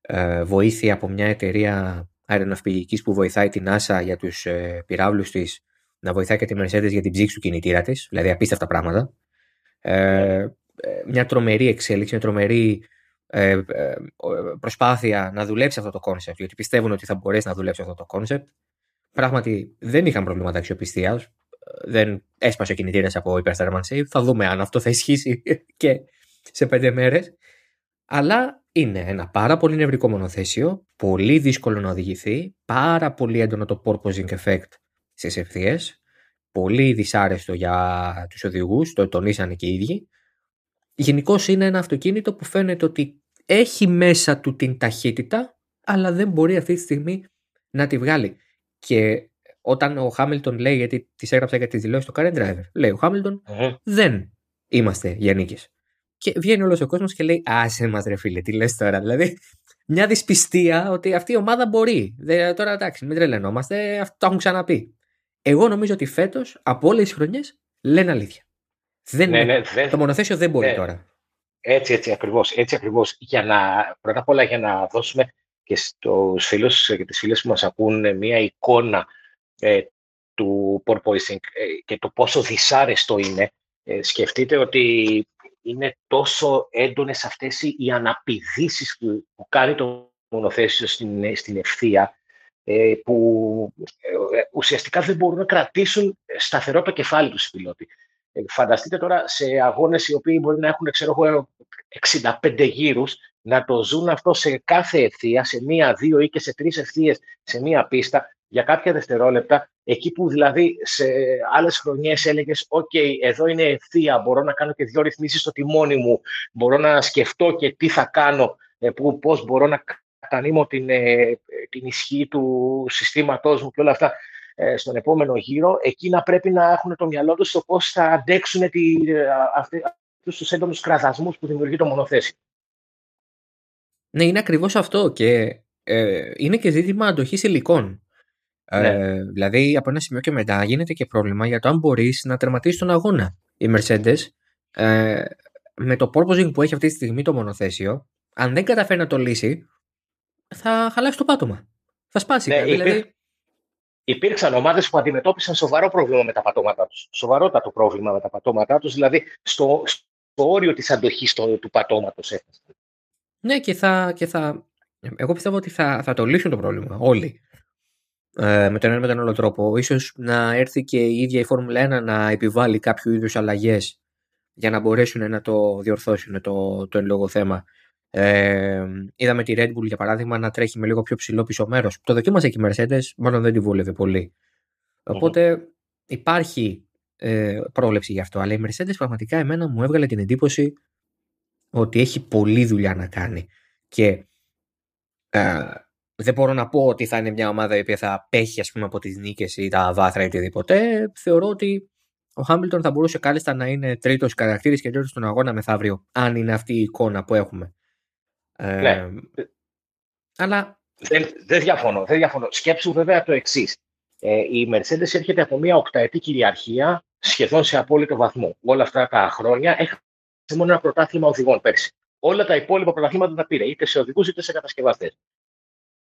ε, βοήθεια από μια εταιρεία αεροναυπηγικής που βοηθάει την NASA για τους ε, πυραύλους της να βοηθάει και τη Mercedes για την ψύξη του κινητήρα της, δηλαδή απίστευτα πράγματα. Ε, μια τρομερή εξέλιξη, μια τρομερή ε, ε, προσπάθεια να δουλέψει αυτό το concept, γιατί πιστεύουν ότι θα μπορέσει να δουλέψει αυτό το concept. Πράγματι δεν είχαν προβλήματα αξιοπιστίας. Δεν έσπασε ο κινητήρας από υπερθέρμανση. Θα δούμε αν αυτό θα ισχύσει και σε πέντε μέρες. Αλλά είναι ένα πάρα πολύ νευρικό μονοθέσιο, πολύ δύσκολο να οδηγηθεί, πάρα πολύ έντονο το porpoising effect στις ευθείες, πολύ δυσάρεστο για τους οδηγούς, το τονίσανε και οι ίδιοι. Γενικώ είναι ένα αυτοκίνητο που φαίνεται ότι έχει μέσα του την ταχύτητα, αλλά δεν μπορεί αυτή τη στιγμή να τη βγάλει. Και όταν ο Χάμιλτον λέει, γιατί τη έγραψα για τη δηλώσεις του Karen Driver, λέει ο χαμιλτον δεν είμαστε για νίκες. Και βγαίνει όλος ο κόσμος και λέει: Άσε μας, ρε φίλε, τι λες τώρα. Δηλαδή, μια δυσπιστία ότι αυτή η ομάδα μπορεί. Δε, τώρα εντάξει, μην τρελαινόμαστε, αυτό το έχουν ξαναπεί. Εγώ νομίζω ότι φέτος από όλες τις χρονιές λένε αλήθεια. Δεν, ναι, ναι, δεν, το μονοθέσιο δεν μπορεί ναι. τώρα. Έτσι, έτσι ακριβώς. Έτσι ακριβώς. Για να, πρώτα απ' όλα για να δώσουμε και στους φίλους και τις φίλες που μας ακούν μια εικόνα ε, του porpoising ε, και το πόσο δυσάρεστο είναι. Ε, σκεφτείτε ότι είναι τόσο έντονες αυτές οι αναπηδήσεις που, που κάνει το μονοθέσιο στην, στην ευθεία ε, που ε, ουσιαστικά δεν μπορούν να κρατήσουν σταθερό το κεφάλι τους οι πιλότοι. Ε, φανταστείτε τώρα σε αγώνες οι οποίοι μπορεί να έχουν ξέρω, 65 γύρους να το ζουν αυτό σε κάθε ευθεία, σε μία, δύο ή και σε τρεις ευθείες σε μία πίστα για κάποια δευτερόλεπτα, εκεί που δηλαδή σε άλλες χρονιές έλεγες: OK, εδώ είναι ευθεία, μπορώ να κάνω και δύο ρυθμίσεις στο τιμόνι μου, μπορώ να σκεφτώ και τι θα κάνω, ε, πώς μπορώ να κατανείμω την, ε, την ισχύ του συστήματός μου και όλα αυτά ε, στον επόμενο γύρο. Εκεί να πρέπει να έχουν το μυαλό τους στο πώς θα αντέξουν αυτούς τους έντονους κραδασμούς που δημιουργεί το μονοθέσιο. Ναι, είναι ακριβώς αυτό και ε, είναι και ζήτημα αντοχής υλικών. Ναι. Ε, δηλαδή από ένα σημείο και μετά γίνεται και πρόβλημα για το αν μπορείς να τερματίσεις τον αγώνα. Η Mercedes ε, με το purposing που έχει αυτή τη στιγμή το μονοθέσιο, αν δεν καταφέρει να το λύσει, θα χαλάσει το πάτωμα. Θα σπάσει. Ναι, δηλαδή... Υπήρξαν ομάδες που αντιμετώπισαν σοβαρό πρόβλημα με τα πατώματά τους. Σοβαρότατο πρόβλημα με τα πατώματά τους, δηλαδή στο, στο όριο της αντοχής του πατώματος Ναι, και θα, και θα. Εγώ πιστεύω ότι θα, θα το λύσουν το πρόβλημα όλοι ε, με τον ένα με τον άλλο τρόπο. Ίσως να έρθει και η ίδια η Φόρμουλα 1 να επιβάλλει κάποιο είδους αλλαγές για να μπορέσουν να το διορθώσουν το, το εν λόγω θέμα. Ε, είδαμε τη Red Bull για παράδειγμα να τρέχει με λίγο πιο ψηλό πίσω μέρος. Το δοκίμασε και η Mercedes, μάλλον δεν τη βούλευε πολύ. υπάρχει ε, πρόληψη γι' αυτό. Αλλά η Mercedes πραγματικά εμένα μου έβγαλε την εντύπωση ότι έχει πολλή δουλειά να κάνει. Και ε, δεν μπορώ να πω ότι θα είναι μια ομάδα η οποία θα απέχει ας πούμε, από τις νίκες ή τα βάθρα ή οτιδήποτε. Θεωρώ ότι ο Χάμπιλτον θα μπορούσε κάλλιστα να είναι τρίτος χαρακτήρι και τρίτο στον αγώνα μεθαύριο, αν είναι αυτή η εικόνα που έχουμε. Ε, ναι. αλλά... Δεν, δεν, διαφωνώ, δεν διαφωνώ. Σκέψου βέβαια το εξής. Ε, η Mercedes έρχεται από μια οκταετή κυριαρχία σχεδόν σε απόλυτο βαθμό. Όλα αυτά τα χρόνια έχασε μόνο ένα πρωτάθλημα οδηγών πέρσι. Όλα τα υπόλοιπα πρωταθλήματα τα πήρε, είτε σε οδηγούς είτε σε κατασκευαστές.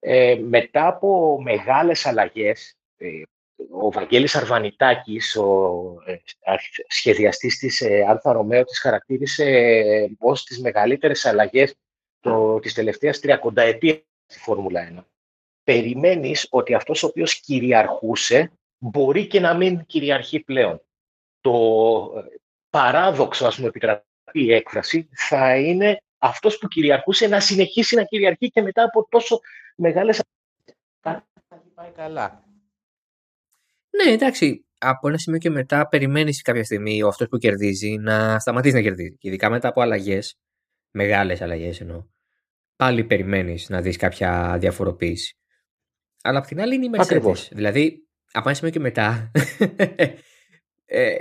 Ε, μετά από μεγάλες αλλαγές, ε, ο Βαγγέλης Αρβανιτάκης, ο ε, σχεδιαστής της ε, Αλφα Ρωμαίο, της χαρακτήρισε ε, ως τις μεγαλύτερες αλλαγές το, της τελευταίας 30 ετία στη Φόρμουλα 1. Περιμένεις ότι αυτός ο οποίος κυριαρχούσε μπορεί και να μην κυριαρχεί πλέον. Το παράδοξο, ας πούμε, επιτραπεί η έκφραση, θα είναι αυτός που κυριαρχούσε να συνεχίσει να κυριαρχεί και μετά από τόσο μεγάλες κάτι πάει καλά. Ναι, εντάξει. Από ένα σημείο και μετά περιμένεις κάποια στιγμή ο αυτός που κερδίζει να σταματήσει να κερδίζει. Και ειδικά μετά από αλλαγές, μεγάλες αλλαγές εννοώ, πάλι περιμένεις να δεις κάποια διαφοροποίηση. Αλλά απ' την άλλη είναι η Mercedes. Δηλαδή, από ένα σημείο και μετά, ε,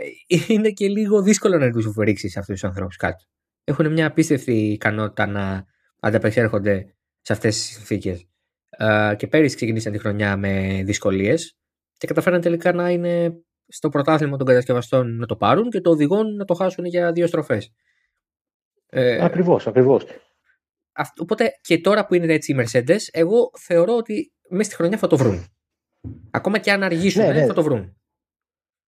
είναι και λίγο δύσκολο να τους ρίξει αυτούς τους ανθρώπους κάτω. Έχουν μια απίστευτη ικανότητα να ανταπεξέρχονται σε αυτές τις συνθήκες και πέρυσι ξεκινήσαν τη χρονιά με δυσκολίες και καταφέραν τελικά να είναι στο πρωτάθλημα των κατασκευαστών να το πάρουν και το οδηγών να το χάσουν για δύο στροφές. Ε, ακριβώς, ακριβώς. Οπότε και τώρα που είναι έτσι οι Mercedes, εγώ θεωρώ ότι μέσα στη χρονιά θα το βρουν. Ακόμα και αν αργήσουν, ναι, ναι. θα το βρουν.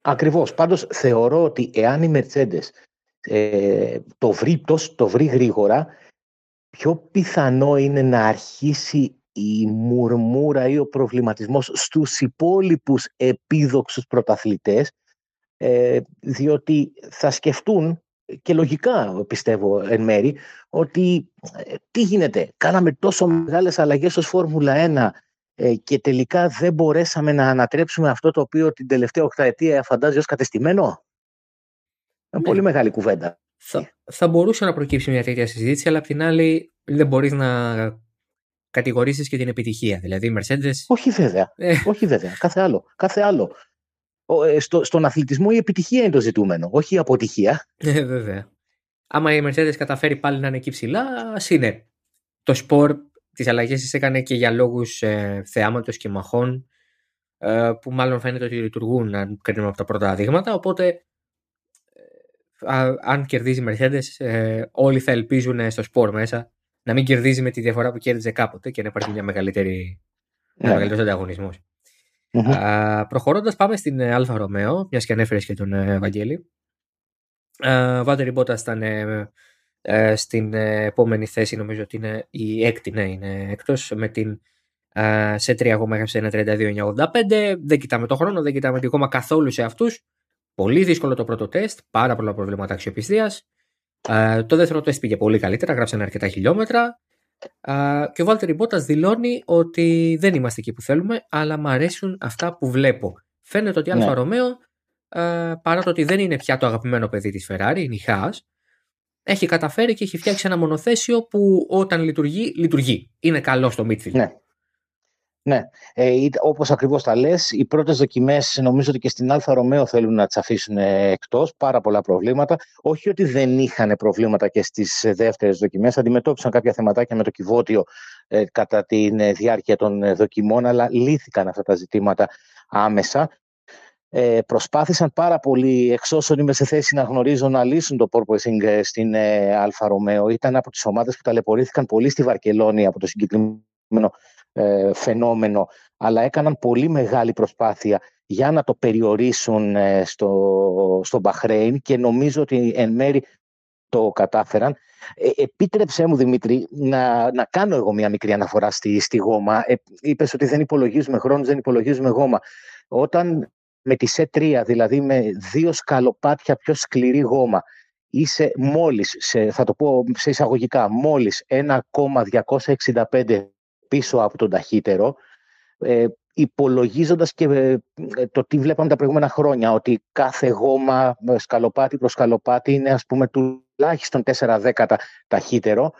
Ακριβώς. Πάντως θεωρώ ότι εάν η Mercedes ε, το, βρει, το βρει γρήγορα, πιο πιθανό είναι να αρχίσει η μουρμούρα ή ο προβληματισμός στους υπόλοιπους επίδοξους πρωταθλητές ε, διότι θα σκεφτούν και λογικά πιστεύω εν μέρη ότι ε, τι γίνεται, κάναμε τόσο μεγάλες αλλαγές ως Φόρμουλα 1 ε, και τελικά δεν μπορέσαμε να ανατρέψουμε αυτό το οποίο την τελευταία οκταετία φαντάζει ως κατεστημένο; Είναι ναι. πολύ μεγάλη κουβέντα. Θα, θα μπορούσε να προκύψει μια τέτοια συζήτηση, αλλά απ' την άλλη δεν μπορείς να κατηγορήσεις και την επιτυχία. Δηλαδή η Mercedes... Όχι βέβαια, ε. όχι βέβαια, κάθε άλλο. Κάθε άλλο. Ε, στο, στον αθλητισμό η επιτυχία είναι το ζητούμενο, όχι η αποτυχία. Ε, βέβαια. Άμα η Mercedes καταφέρει πάλι να είναι εκεί ψηλά, ας είναι. Το σπορ τις αλλαγές τις έκανε και για λόγους ε, θεάματος και μαχών, ε, που μάλλον φαίνεται ότι λειτουργούν, αν κρίνουμε από τα πρώτα δείγματα. Οπότε, ε, αν κερδίζει η Mercedes, ε, όλοι θα ελπίζουν στο σπορ μέσα να μην κερδίζει με τη διαφορά που κέρδιζε κάποτε και να υπάρχει μια μεγαλύτερη, yeah. μεγαλύτερος ανταγωνισμός. Mm-hmm. Προχωρώντας, πάμε στην ε, Alfa Romeo, μιας και ανέφερες και τον ε, Βαγγέλη. Βάτερη Μπότας ήταν ε, στην επόμενη θέση, νομίζω ότι είναι η έκτη, ναι, είναι εκτό με την σε 3 ακόμα έχασε ένα 32-95. Δεν κοιτάμε το χρόνο, δεν κοιτάμε την κόμμα καθόλου σε αυτούς. Πολύ δύσκολο το πρώτο τεστ, πάρα πολλά προβλήματα αξιοπιστίας. το δεύτερο τεστ πήγε πολύ καλύτερα, γράψανε αρκετά χιλιόμετρα και ο Βάλτερ Μπότας δηλώνει ότι δεν είμαστε εκεί που θέλουμε, αλλά μου αρέσουν αυτά που βλέπω. Φαίνεται ότι η Αλφα ναι. Romeo, παρά το ότι δεν είναι πια το αγαπημένο παιδί της Ferrari, είναι η Haas, έχει καταφέρει και έχει φτιάξει ένα μονοθέσιο που όταν λειτουργεί, λειτουργεί. Είναι καλό στο midfield. Ναι. Ναι, ε, όπως ακριβώς τα λες, οι πρώτες δοκιμές νομίζω ότι και στην Alfa Romeo θέλουν να τις αφήσουν ε, εκτός, πάρα πολλά προβλήματα. Όχι ότι δεν είχαν προβλήματα και στις ε, δεύτερες δοκιμές, αντιμετώπισαν κάποια θεματάκια με το κιβώτιο ε, κατά τη ε, διάρκεια των δοκιμών, αλλά λύθηκαν αυτά τα ζητήματα άμεσα. Ε, προσπάθησαν πάρα πολύ, εξ όσων είμαι σε θέση να γνωρίζω, να λύσουν το porpoising στην ε, Alfa Romeo. Ήταν από τις ομάδες που ταλαιπωρήθηκαν πολύ στη Βαρκελόνη από το συγκεκριμένο ε, φαινόμενο, αλλά έκαναν πολύ μεγάλη προσπάθεια για να το περιορίσουν ε, στο, στο Μπαχρέιν και νομίζω ότι εν μέρει το κατάφεραν. Ε, επίτρεψέ μου, Δημήτρη, να, να κάνω εγώ μια μικρή αναφορά στη, στη γόμα. Ε, είπες ότι δεν υπολογίζουμε χρόνους, δεν υπολογίζουμε γόμα. Όταν με τη C3, δηλαδή με δύο σκαλοπάτια πιο σκληρή γόμα, είσαι μόλις, σε, θα το πω σε εισαγωγικά, μόλις 1,265 πίσω από τον ταχύτερο, ε, υπολογίζοντας και ε, το τι βλέπαμε τα προηγούμενα χρόνια, ότι κάθε γόμα ε, σκαλοπάτι προς σκαλοπάτι είναι ας πούμε τουλάχιστον 4 δέκατα ταχύτερο,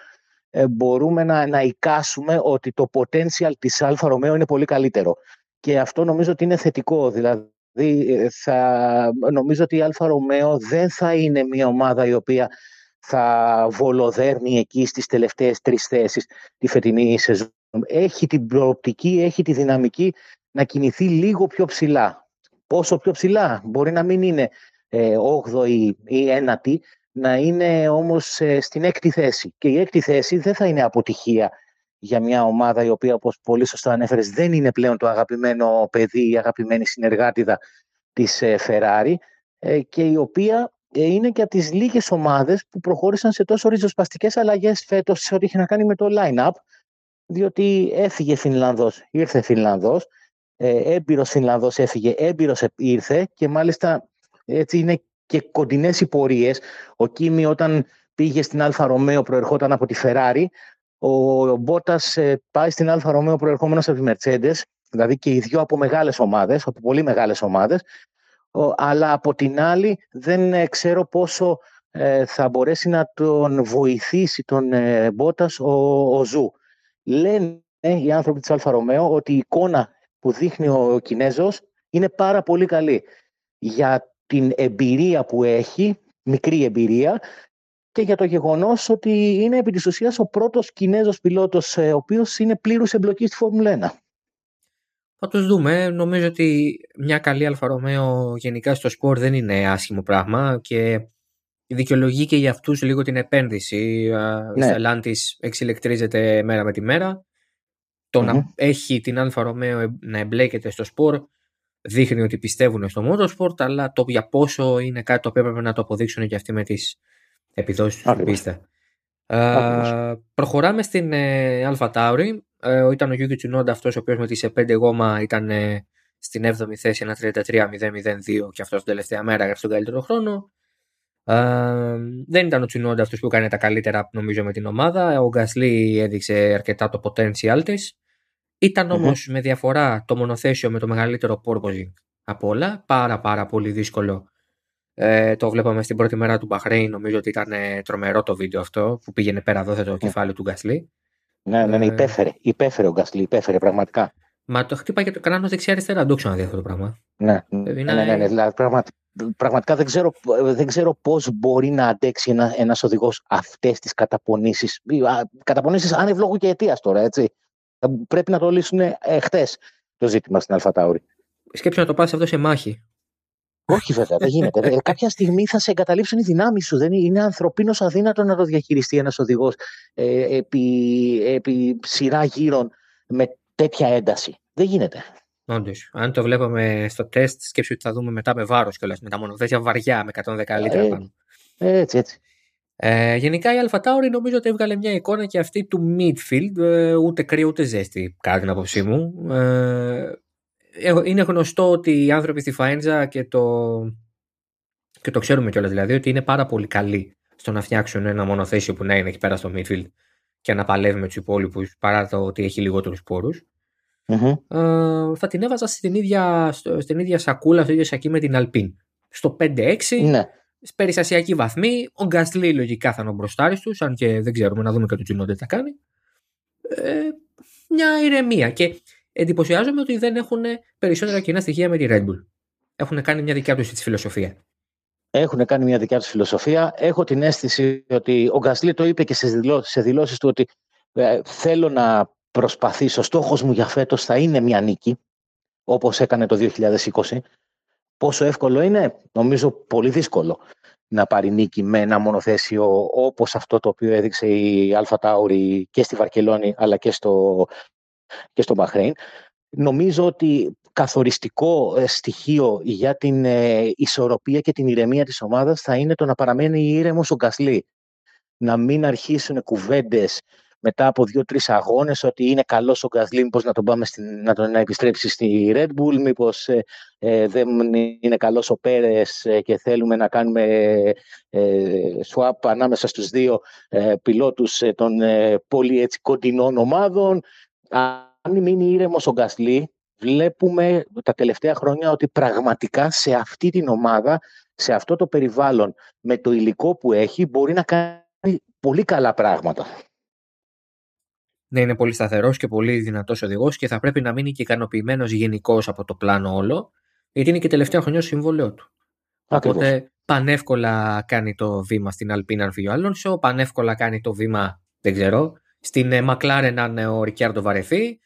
ε, μπορούμε να, να εικάσουμε ότι το potential της Alfa Romeo είναι πολύ καλύτερο. Και αυτό νομίζω ότι είναι θετικό, δηλαδή θα, νομίζω ότι η Alfa Romeo δεν θα είναι μια ομάδα η οποία θα βολοδέρνει εκεί στις τελευταίες τρεις θέσεις τη φετινή σεζόν έχει την προοπτική, έχει τη δυναμική να κινηθεί λίγο πιο ψηλά. Πόσο πιο ψηλά, μπορεί να μην είναι ε, 8η ή 9η, να είναι όμως ε, στην έκτη θέση. Και η έκτη θέση δεν θα είναι αποτυχία για μια ομάδα η οποία, όπως πολύ σωστά ανέφερες, δεν είναι πλέον το αγαπημένο παιδί, η αγαπημένη συνεργάτηδα της ε, Ferrari ε, και η οποία ε, είναι και από τις λίγες ομάδες που προχώρησαν σε τόσο ριζοσπαστικές αλλαγές φέτος σε ό,τι έχει να κάνει με το line-up διότι έφυγε Φινλανδός, ήρθε Φινλανδός, ε, έμπειρος Φινλανδός έφυγε, έμπειρος ήρθε και μάλιστα έτσι είναι και κοντινές οι πορείες. Ο Κίμη όταν πήγε στην Alfa Romeo προερχόταν από τη Ferrari, ο Μπότας ε, πάει στην Alfa Romeo προερχόμενος από τη Mercedes, δηλαδή και οι δυο από μεγάλες ομάδες, από πολύ μεγάλες ομάδες, αλλά από την άλλη δεν ε, ξέρω πόσο ε, θα μπορέσει να τον βοηθήσει τον ε, Μπότας ο, ο Ζου. Λένε οι άνθρωποι της Alfa Romeo ότι η εικόνα που δείχνει ο Κινέζος είναι πάρα πολύ καλή για την εμπειρία που έχει, μικρή εμπειρία, και για το γεγονός ότι είναι επί της ουσίας ο πρώτος Κινέζος πιλότος ε, ο οποίος είναι πλήρους εμπλοκής στη Φόρμουλα 1. Θα τους δούμε. Νομίζω ότι μια καλή Alfa Romeo γενικά στο σπορ δεν είναι άσχημο πράγμα και δικαιολογεί και για αυτούς λίγο την επένδυση. Ναι. Η Stellantis εξηλεκτρίζεται μέρα με τη μέρα. Το να έχει την Alfa Romeo να εμπλέκεται στο σπορ δείχνει ότι πιστεύουν στο motorsport, αλλά το για πόσο είναι κάτι το οποίο έπρεπε να το αποδείξουν και αυτοί με τις επιδόσεις τους στην πίστα. Ε, προχωράμε στην ε, Αλφα Τάουρι. Ε, ήταν ο Γιούκη Τσουνόντα αυτός ο οποίος με τι 5 γόμα ήταν ε, στην 7η θέση, ένα 33-0-0-2 και αυτός την τελευταία μέρα έγραψε τον καλύτερο χρόνο. Ε, δεν ήταν ο Τσουνόντα αυτός που έκανε τα καλύτερα νομίζω με την ομάδα. Ο Γκασλή έδειξε αρκετά το potential της. Ηταν όμως με διαφορά το μονοθέσιο με το μεγαλύτερο πόρποζινγκ από όλα. Πάρα πάρα πολύ δύσκολο. Ε, το βλέπαμε στην πρώτη μέρα του Μπαχρέιν. Νομίζω ότι ήταν ε, τρομερό το βίντεο αυτό που πήγαινε πέρα δόθε το κεφάλι του Γκασλή. Ναι, ναι, ναι, υπέφερε. Υπέφερε ο Γκασλή, υπέφερε πραγματικά. Μα το χτύπα και το κανένα δεξιά-αριστερά. Δεν το ξαναδεί αυτό το πράγμα. Ναι, ναι, ναι, ναι, δηλαδή, πραγματικά δεν ξέρω, δεν ξέρω πώς μπορεί να αντέξει ένα, ένας οδηγός αυτές τις καταπονήσεις. Καταπονήσεις ανευλόγου και αιτίας τώρα, έτσι. Πρέπει να το λύσουν ε, χτες το ζήτημα στην Αλφατάουρη. Σκέψου να το πας αυτό σε μάχη. Όχι βέβαια, δεν γίνεται. Ε, κάποια στιγμή θα σε εγκαταλείψουν οι δυνάμεις σου. Δεν είναι ανθρωπίνω αδύνατο να το διαχειριστεί ένας οδηγός ε, επί, επί σειρά γύρων με τέτοια ένταση. Δεν γίνεται. Όντως. Αν το βλέπαμε στο τεστ, σκέψου ότι θα δούμε μετά με βάρος κιόλας. Με τα μονοθέσια βαριά με 110 λίτρα ε, πάνω. Έτσι, έτσι. Ε, γενικά η Αλφα Tauri νομίζω ότι έβγαλε μια εικόνα και αυτή του midfield, ε, ούτε κρύο ούτε ζέστη, κατά την άποψή μου. Ε, είναι γνωστό ότι οι άνθρωποι στη Φαέντζα και το, και το ξέρουμε κιόλας δηλαδή ότι είναι πάρα πολύ καλοί στο να φτιάξουν ένα μονοθέσιο που να είναι εκεί πέρα στο midfield και να παλεύει με τους υπόλοιπους παρά το ότι έχει λιγότερους πόρους. Mm-hmm. Ε, θα την έβαζα στην ίδια, στην ίδια σακούλα, στο ίδιο σακί με την Alpine. Στο 5-6, ναι. περιστασιακή βαθμή. Ο Γκάστλι λογικά θα είναι ο μπροστάρι τους, αν και δεν ξέρουμε να δούμε και το Τζινόντε τι θα κάνει. Ε, μια ηρεμία. Και εντυπωσιάζομαι ότι δεν έχουν περισσότερα κοινά στοιχεία με τη Red Bull. Έχουν κάνει μια δικιά τους φιλοσοφία. Έχουν κάνει μια δικιά τους φιλοσοφία. Έχω την αίσθηση ότι ο Γκάσλι το είπε και σε δηλώσεις του ότι ε, θέλω να προσπαθήσω. Ο στόχος μου για φέτος θα είναι μια νίκη, όπως έκανε το 2020. Πόσο εύκολο είναι, νομίζω πολύ δύσκολο να πάρει νίκη με ένα μονοθέσιο όπως αυτό το οποίο έδειξε η Αλφα Τάουρη και στη Βαρκελόνη αλλά και στο, και στο Μπαχρέιν. Νομίζω ότι καθοριστικό ε, στοιχείο για την ε, ισορροπία και την ηρεμία της ομάδας θα είναι το να παραμένει ήρεμος ο Γκασλή. Να μην αρχίσουν κουβέντες μετά από δύο-τρεις αγώνες ότι είναι καλός ο Γκασλή, μήπως να τον πάμε στην, να, τον, να επιστρέψει στη Red Bull, μήπως ε, ε, δεν είναι καλός ο Πέρες ε, και θέλουμε να κάνουμε ε, swap ανάμεσα στους δύο ε, πιλότους των πολύ έτσι κοντινών ομάδων. Αν μείνει ήρεμος ο Γκασλή, βλέπουμε τα τελευταία χρόνια ότι πραγματικά σε αυτή την ομάδα, σε αυτό το περιβάλλον, με το υλικό που έχει, μπορεί να κάνει πολύ καλά πράγματα να είναι πολύ σταθερός και πολύ δυνατός οδηγός και θα πρέπει να μείνει και ικανοποιημένος γενικώς από το πλάνο όλο, γιατί είναι και τελευταία χρονιά στο συμβόλαιό του. Ακριβώς. Οπότε πανεύκολα κάνει το βήμα στην Αλπίνα αν φύγει ο Αλόνσο, πανεύκολα κάνει το βήμα, δεν ξέρω, στην Μακλάρεν αν ο Ρικιάρντο βαρεθεί.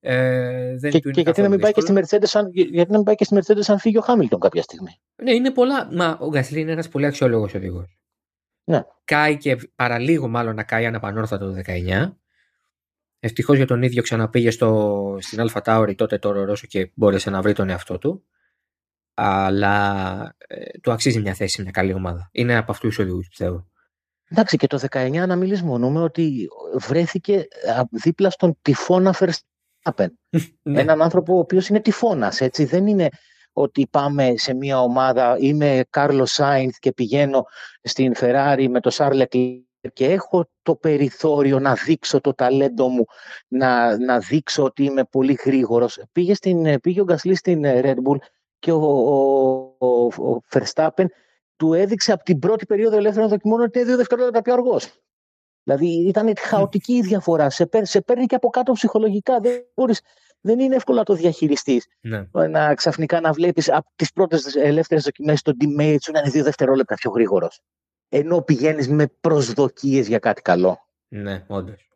Ε, δεν και, του είναι και γιατί, να μην πάει και στη Mercedes, αν, γιατί να μην πάει και στη Mercedes αν φύγει ο Χάμιλτον κάποια στιγμή; Ναι, είναι πολλά. Μα ο Γκασλή είναι ένας πολύ αξιόλογος οδηγός. Ναι. Κάει και παραλίγο μάλλον να κάει αναπανόρθωτο το 19. Ευτυχώς για τον ίδιο ξαναπήγε στο, στην Αλφα Τάουρη τότε το Ρώσο και μπόρεσε να βρει τον εαυτό του. Αλλά ε, του αξίζει μια θέση, μια καλή ομάδα. Είναι από αυτούς τους οδηγούς, πιστεύω. Εντάξει, και το 19 να μην λησμονούμε ότι βρέθηκε δίπλα στον τυφώνα Verstappen. ναι. Έναν άνθρωπο ο οποίος είναι τυφώνας, έτσι. Δεν είναι ότι πάμε σε μια ομάδα, είμαι Κάρλος Σάινθ και πηγαίνω στην Ferrari με το Σάρλεκ και έχω το περιθώριο να δείξω το ταλέντο μου, να, να δείξω ότι είμαι πολύ γρήγορος. Πήγε, στην, πήγε ο Γκασλή στην ε, Red Bull και ο, ο, ο, Verstappen του έδειξε από την πρώτη περίοδο ελεύθερων δοκιμών ότι είναι δύο δευτερόλεπτα πιο αργός. Δηλαδή ήταν χαοτική η διαφορά. Σε, σε παίρνει και από κάτω ψυχολογικά. Δεν, μπορείς, δεν είναι εύκολο να το διαχειριστείς. Ναι. Να ξαφνικά να βλέπεις από τις πρώτες ελεύθερες δοκιμές τον teammate σου να είναι δύο δευτερόλεπτα πιο γρήγορος ενώ πηγαίνεις με προσδοκίες για κάτι καλό. Ναι, όντως.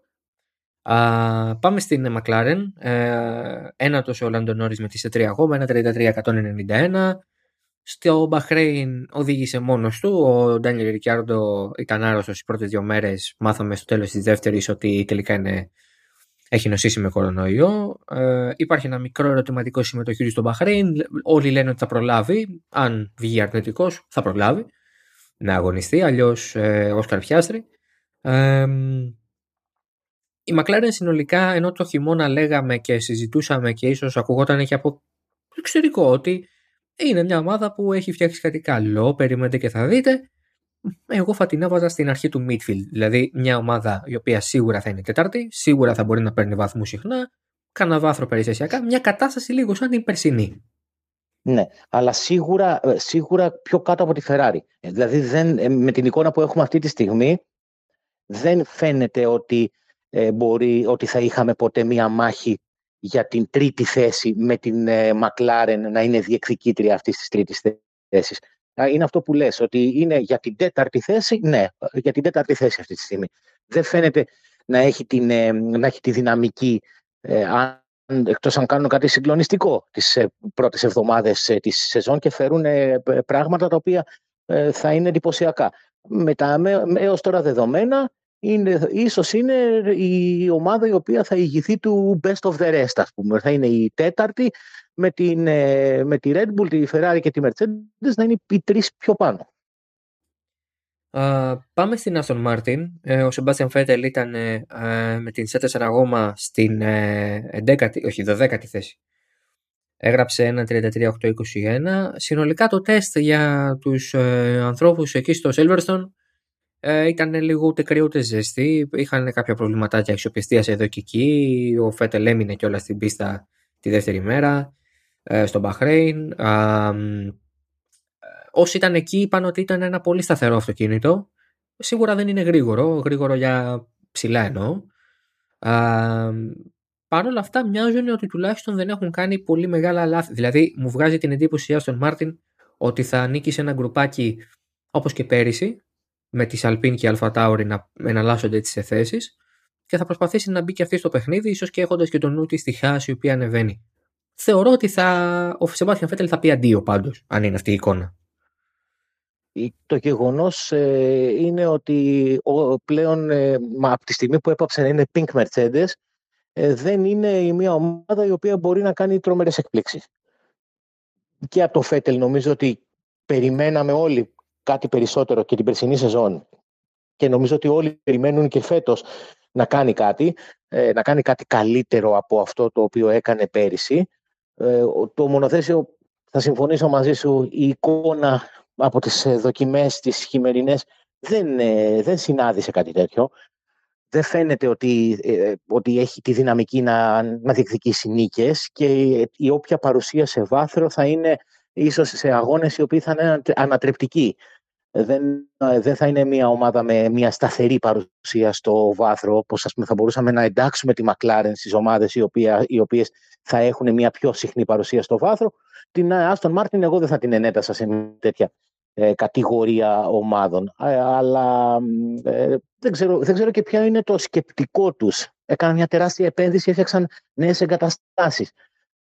πάμε στην McLaren. Ε, ένατος ο Λάντο Νόρις με τις 3 ακόμα, 1.33-191. Στο Μπαχρέιν οδήγησε μόνος του. Ο Ντάνιελ Ρικιάρντο ήταν άρρωστος τις πρώτες δύο μέρες. Μάθαμε στο τέλος της δεύτερης ότι τελικά είναι έχει νοσήσει με κορονοϊό. Ε, υπάρχει ένα μικρό ερωτηματικό συμμετοχή του στο Μπαχρέιν. Όλοι λένε ότι θα προλάβει. Αν βγει αρνητικός, θα προλάβει να αγωνιστεί. Αλλιώς ε, ω καρφιάστρη. Ε, η Μακλάρεν συνολικά, ενώ το χειμώνα λέγαμε και συζητούσαμε και ίσως ακουγόταν και από εξωτερικό ότι είναι μια ομάδα που έχει φτιάξει κάτι καλό, περιμένετε και θα δείτε. Εγώ θα την έβαζα στην αρχή του midfield. Δηλαδή μια ομάδα η οποία σίγουρα θα είναι τετάρτη, σίγουρα θα μπορεί να παίρνει βαθμούς συχνά, κάνα βάθρο περιστασιακά, μια κατάσταση λίγο σαν την περσινή. Ναι, αλλά σίγουρα, ε, σίγουρα πιο κάτω από τη Ferrari. Ε, δηλαδή δεν, ε, με την εικόνα που έχουμε αυτή τη στιγμή δεν φαίνεται ότι, μπορεί, ότι θα είχαμε ποτέ μία μάχη για την τρίτη θέση με την McLaren να είναι διεκδικήτρια αυτής της τρίτης θέσης είναι αυτό που λες, ότι είναι για την τέταρτη θέση, ναι, για την τέταρτη θέση αυτή τη στιγμή. Δεν φαίνεται να έχει, την, ε, να έχει τη δυναμική, ε, αν, εκτός αν κάνουν κάτι συγκλονιστικό τις ε, πρώτες εβδομάδες ε, της σεζόν και φέρουν πράγματα τα οποία θα είναι εντυπωσιακά. Με τα έως τώρα δεδομένα, είναι, ίσως είναι η ομάδα η οποία θα ηγηθεί του best of the rest, ας πούμε. Θα είναι η τέταρτη με, την, ε, με τη Red Bull, τη Ferrari και τη Mercedes να είναι οι τρεις πιο πάνω. Uh, πάμε στην Aston Martin. Ε, ο Sebastian Vettel ήταν ε, με την C4 γόμα στην ε, 11η, όχι 12η θέση. Έγραψε ένα 33-8-21. Συνολικά το τεστ για τους ανθρώπους εκεί στο Silverstone ε, ήταν λίγο ούτε κρύο ούτε ζεστή. Είχαν κάποια προβληματάκια αξιοπιστίας εδώ και εκεί. Ο Φέτελ έμεινε κιόλας στην πίστα τη δεύτερη μέρα ε, στο Μπαχρέιν. Ε, όσοι ήταν εκεί είπαν ότι ήταν ένα πολύ σταθερό αυτοκίνητο. Σίγουρα δεν είναι γρήγορο, γρήγορο για ψηλά εννοώ. Παρ' όλα αυτά μοιάζουν ότι τουλάχιστον δεν έχουν κάνει πολύ μεγάλα λάθη. Δηλαδή μου βγάζει την εντύπωση η Άστον Μάρτιν ότι θα ανήκει σε ένα γκρουπάκι όπως και πέρυσι με τις Alpine και Alpha Tauri να εναλλάσσονται τις θέσεις και θα προσπαθήσει να μπει και αυτή στο παιχνίδι, ίσως και έχοντας και τον νου της στη χάση η οποία ανεβαίνει. Θεωρώ ότι θα... ο Σεμπάθιαν Φέτελ θα πει αντίο πάντως, αν είναι αυτή η εικόνα. Το γεγονός ε, είναι ότι ο, πλέον ε, μα, από τη στιγμή που έπαψε να είναι Pink Mercedes, ε, δεν είναι η μία ομάδα η οποία μπορεί να κάνει τρομερές εκπλήξεις. Και από το Φέτελ νομίζω ότι περιμέναμε όλοι κάτι περισσότερο και την περσινή σεζόν και νομίζω ότι όλοι περιμένουν και φέτος να κάνει κάτι, ε, να κάνει κάτι καλύτερο από αυτό το οποίο έκανε πέρυσι. Ε, το μονοθέσιο, θα συμφωνήσω μαζί σου, η εικόνα από τις ε, δοκιμές τις χειμερινές δεν, δεν συνάντησε κάτι τέτοιο. Δεν φαίνεται ότι, ότι έχει τη δυναμική να, να διεκδικήσει νίκες και η όποια παρουσία σε βάθρο θα είναι ίσως σε αγώνες οι οποίοι θα είναι ανατρεπτικοί δεν, δεν θα είναι μια ομάδα με μια σταθερή παρουσία στο βάθρο, όπως ας πούμε, θα μπορούσαμε να εντάξουμε τη McLaren στις ομάδες οι, οποία, οι οποίες θα έχουν μια πιο συχνή παρουσία στο βάθρο. Την Aston Martin εγώ δεν θα την ενέτασα σε μια τέτοια ε, κατηγορία ομάδων. Ε, αλλά ε, δεν, ξέρω, δεν ξέρω και ποιο είναι το σκεπτικό τους. Έκαναν μια τεράστια επένδυση, έφτιαξαν νέες εγκαταστάσεις.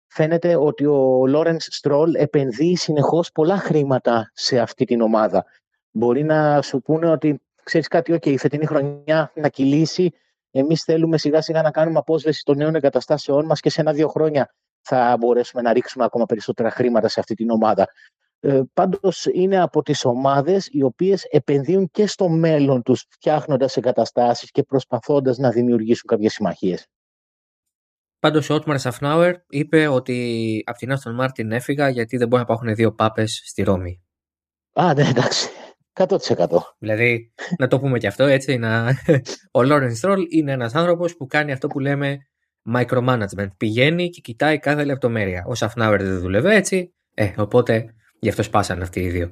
Φαίνεται ότι ο Λόρενς Στρόλ επενδύει συνεχώς πολλά χρήματα σε αυτή την ομάδα μπορεί να σου πούνε ότι ξέρεις κάτι, OK, η φετινή χρονιά να κυλήσει. Εμείς θέλουμε σιγά σιγά να κάνουμε απόσβεση των νέων εγκαταστάσεών μας και σε ένα-δύο χρόνια θα μπορέσουμε να ρίξουμε ακόμα περισσότερα χρήματα σε αυτή την ομάδα. Ε, Πάντως είναι από τις ομάδες οι οποίες επενδύουν και στο μέλλον τους, φτιάχνοντας εγκαταστάσεις και προσπαθώντας να δημιουργήσουν κάποιες συμμαχίες. Πάντως ο Ότμαρ Σαφνάουερ είπε ότι από την Άστον Μάρτιν έφυγα γιατί δεν μπορεί να υπάρχουν δύο πάπες στη Ρώμη. Α, ναι, εντάξει. 100%. Δηλαδή, να το πούμε και αυτό έτσι, να... ο Λόρενς Στρόλ είναι ένας άνθρωπος που κάνει αυτό που λέμε micromanagement. Πηγαίνει και κοιτάει κάθε λεπτομέρεια. Ο Σαφνάουερ δεν δούλευε έτσι, ε, οπότε γι' αυτό σπάσαν αυτοί οι δύο.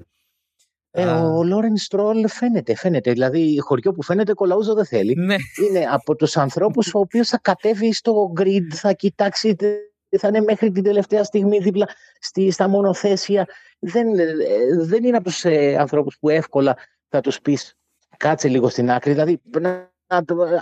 Ε, ο Λόρεν Στρόλ φαίνεται, φαίνεται. Δηλαδή, χωριό που φαίνεται κολαούζο δεν θέλει. Ναι. Είναι από τους ανθρώπους ο οποίος θα κατέβει στο grid, θα κοιτάξει θα είναι μέχρι την τελευταία στιγμή δίπλα στη, στα μονοθέσια. Δεν, ε, δεν είναι από τους ε, ανθρώπους που εύκολα θα τους πεις κάτσε λίγο στην άκρη. Δηλαδή, να,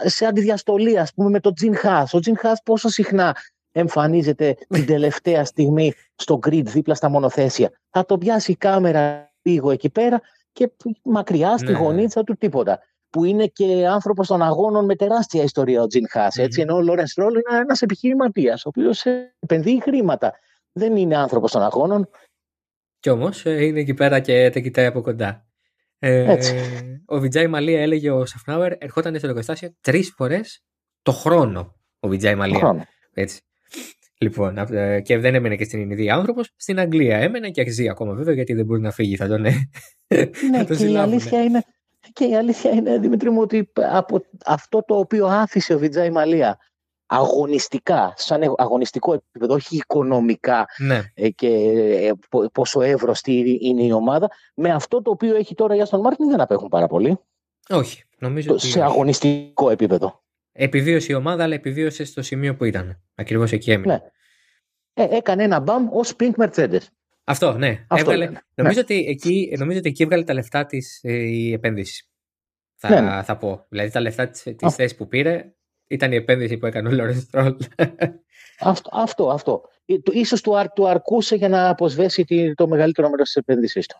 σε αντιδιαστολή, ας πούμε, με τον Τζιν Χάς. Ο Τζιν Χάς πόσο συχνά εμφανίζεται την τελευταία στιγμή στο grid δίπλα στα μονοθέσια. Θα το πιάσει η κάμερα λίγο εκεί πέρα και μακριά στη ναι. γωνίτσα του τίποτα. που είναι και άνθρωπος των αγώνων με τεράστια ιστορία ο Τζιν Χάς. Mm-hmm. Ενώ ο Λόρενς Στρόλ είναι ένας επιχειρηματίας, ο οποίος επενδύει χρήματα. Δεν είναι άνθρωπος των αγώνων. Κι όμως ε, είναι εκεί πέρα και τα κοιτάει από κοντά. Ε, ο Βιτζάι Μαλία έλεγε ο Σαφνάουερ ερχόταν στο εργοστάσιο τρεις φορές το χρόνο. Ο Βιτζάι Μαλία. Έτσι. Λοιπόν, ε, και δεν έμενε και στην Ινδία άνθρωπος. Στην Αγγλία έμενε και αξίζει ακόμα βέβαια γιατί δεν μπορεί να φύγει. Θα τον. Ναι, και η αλήθεια είναι. Και η αλήθεια είναι, Δημήτρη μου, ότι από αυτό το οποίο άφησε ο Βιτζάι Μαλία αγωνιστικά, σαν αγωνιστικό επίπεδο, όχι οικονομικά ναι. Ε, και ε, πόσο εύρωστη είναι η ομάδα, με αυτό το οποίο έχει τώρα η Άστον Μάρτιν δεν απέχουν πάρα πολύ. Όχι, νομίζω Σε αγωνιστικό επίπεδο. Επιβίωσε η ομάδα, αλλά επιβίωσε στο σημείο που ήταν. Ακριβώς εκεί έμεινε. Ναι. Ε, έκανε ένα μπαμ ως Pink Mercedes. Αυτό, ναι. Αυτό Έβγαλε, νομίζω, ναι. Ότι εκεί, νομίζω ότι εκεί έβγαλε τα λεφτά της ε, η επένδυση. Θα, ναι, ναι. θα πω. Δηλαδή τα λεφτά της θέση που πήρε ήταν η επένδυση που έκανε ο Λόρενς Στρόλ. αυτό, αυτό, αυτό. Ε, ίσως του, του αρκούσε για να αποσβέσει το μεγαλύτερο μέρος της επένδυσή του.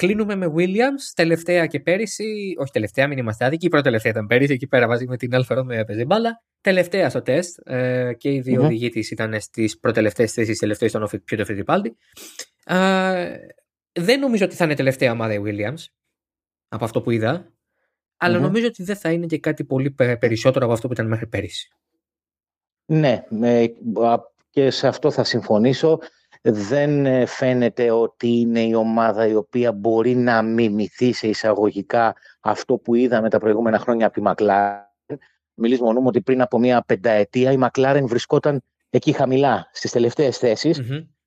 Κλείνουμε με Williams, τελευταία και πέρυσι. Όχι τελευταία, μην είμαστε άδικοι. Η πρώτη τελευταία ήταν πέρυσι, εκεί πέρα μαζί με την Αλφα με έπαιζε μπάλα. Τελευταία στο τεστ ε, και οι δύο mm-hmm. οδηγοί τη ήταν στις προτελευταίες θέσεις, τελευταίε στον Πιέτο Φιτιπάλτη. Ε, δεν νομίζω ότι θα είναι τελευταία ομάδα η Williams από αυτό που είδα. Αλλά mm-hmm. νομίζω ότι δεν θα είναι και κάτι πολύ περισσότερο από αυτό που ήταν μέχρι πέρυσι. Ναι, και σε αυτό θα συμφωνήσω δεν ε, φαίνεται ότι είναι η ομάδα η οποία μπορεί να μιμηθεί σε εισαγωγικά αυτό που είδαμε τα προηγούμενα χρόνια από τη Μακλάρεν. Μιλήσουμε μόνο ότι πριν από μια πενταετία η Μακλάρεν βρισκόταν εκεί χαμηλά στις τελευταίες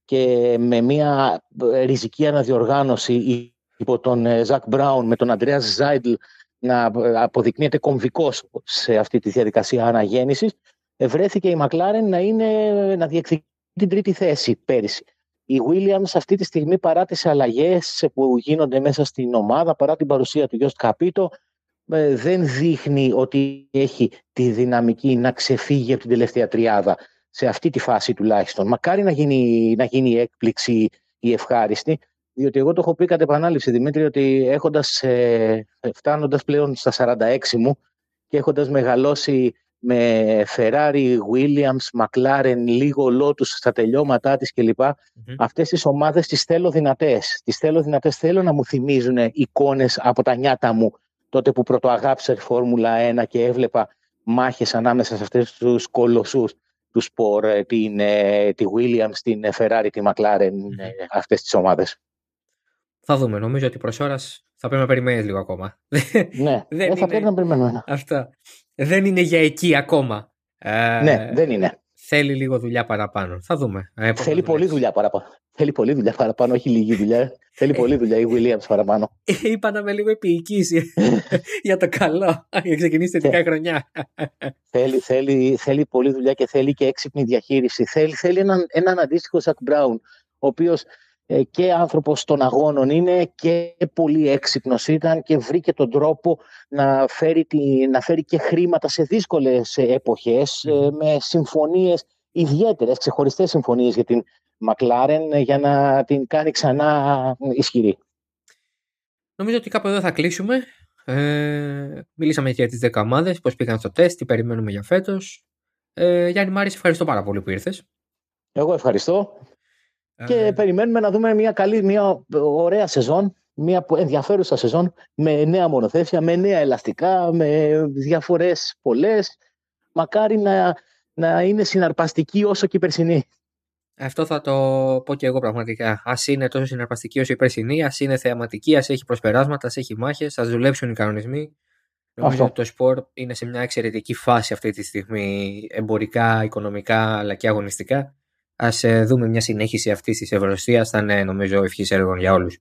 και με μια ε, ριζική αναδιοργάνωση υπό τον Ζακ ε, Μπράουν με τον Αντρέας Ζάιντλ να αποδεικνύεται κομβικός σε αυτή τη διαδικασία αναγέννησης βρέθηκε η Μακλάρεν να, είναι, να διεκδικεί την τρίτη θέση πέρυσι. Η Williams αυτή τη στιγμή παρά τις αλλαγές που γίνονται μέσα στην ομάδα, παρά την παρουσία του Γιώστ Καπίτο, ε, δεν δείχνει ότι έχει τη δυναμική να ξεφύγει από την τελευταία τριάδα σε αυτή τη φάση τουλάχιστον. Μακάρι να γίνει, να γίνει η έκπληξη η ευχάριστη, διότι εγώ το έχω πει κατ' επανάληψη, Δημήτρη, ότι έχοντας, ε, φτάνοντας πλέον στα 46 μου και έχοντας μεγαλώσει με Ferrari, Williams, McLaren, λίγο Lotus στα τελειώματά της κλπ. mm Αυτές τις ομάδες τις θέλω δυνατές. Τις θέλω δυνατές, θέλω να μου θυμίζουν εικόνες από τα νιάτα μου τότε που πρωτοαγάπησα τη Φόρμουλα 1 και έβλεπα μάχες ανάμεσα σε αυτές τους κολοσσούς τους σπορ, ε, την, ε, τη Williams, την Ferrari, τη McLaren, mm αυτές τις ομάδες. Θα δούμε. Νομίζω ότι προς ώρας θα πρέπει να περιμένεις λίγο ακόμα. Ναι, δεν θα πρέπει να περιμένουμε. Αυτά δεν είναι για εκεί ακόμα. Ε, ναι, δεν είναι. Θέλει λίγο δουλειά παραπάνω. Θα δούμε. Ε, Θέλει πολλή δουλειά παραπάνω. Θέλει πολλή δουλειά παραπάνω, όχι λίγη δουλειά. Θέλει πολλή δουλειά η Williams παραπάνω. Είπα να είμαι λίγο επίοικηση για το καλό, για ξεκινήσει θετικά χρονιά. θέλει, θέλει, θέλει πολλή δουλειά και θέλει και έξυπνη διαχείριση. Θέλει, θέλει έναν, έναν αντίστοιχο Σακ Μπράουν, ο οποίος ε, και άνθρωπος των αγώνων είναι και πολύ έξυπνος ήταν και βρήκε τον τρόπο να φέρει, τη, να φέρει και χρήματα σε δύσκολες εποχές ε, με συμφωνίες ιδιαίτερες, ξεχωριστές συμφωνίες για την Μακλάρεν ε, για να την κάνει ξανά ισχυρή. Νομίζω ότι κάπου εδώ θα κλείσουμε. Ε, μιλήσαμε για τις 10 ομάδες, πώς πήγαν στο τεστ, τι περιμένουμε για φέτος. Ε, Γιάννη Μάρης, ευχαριστώ πάρα πολύ που ήρθες. Εγώ ευχαριστώ και ε. περιμένουμε να δούμε μια καλή, μια ωραία σεζόν, μια ενδιαφέρουσα σεζόν με νέα μονοθέσια, με νέα ελαστικά, με διαφορές πολλές. Μακάρι να, να είναι συναρπαστική όσο και η περσινή. Αυτό θα το πω και εγώ πραγματικά. Α είναι τόσο συναρπαστική όσο η περσινή, ας είναι θεαματική, ας έχει προσπεράσματα, ας έχει μάχες, ας δουλέψουν οι κανονισμοί. Νομίζω ότι το σπορ είναι σε μια εξαιρετική φάση αυτή τη στιγμή, εμπορικά, οικονομικά αλλά και αγωνιστικά. Α ε, δούμε μια συνέχιση αυτής της ευρωστία. Θα είναι νομίζω ευχής έργων για όλους.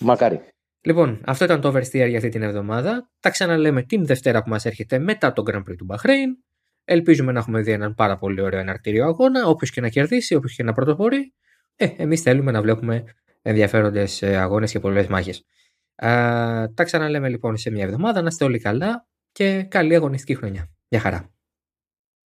Μακάρι. Λοιπόν, αυτό ήταν το Oversteer για αυτή την εβδομάδα. Τα ξαναλέμε την Δευτέρα που μας έρχεται μετά το Grand Prix του Bahrain. Ελπίζουμε να έχουμε δει έναν πάρα πολύ ωραίο εναρκτήριο αγώνα. Όποιος και να κερδίσει, όποιος και να πρωτοπορεί. Ε, εμείς θέλουμε να βλέπουμε ενδιαφέροντες αγώνες και πολλές μάχες. Τα ξαναλέμε λοιπόν σε μια εβδομάδα. Να είστε όλοι καλά και καλή αγωνιστική χρονιά. Γεια χαρά.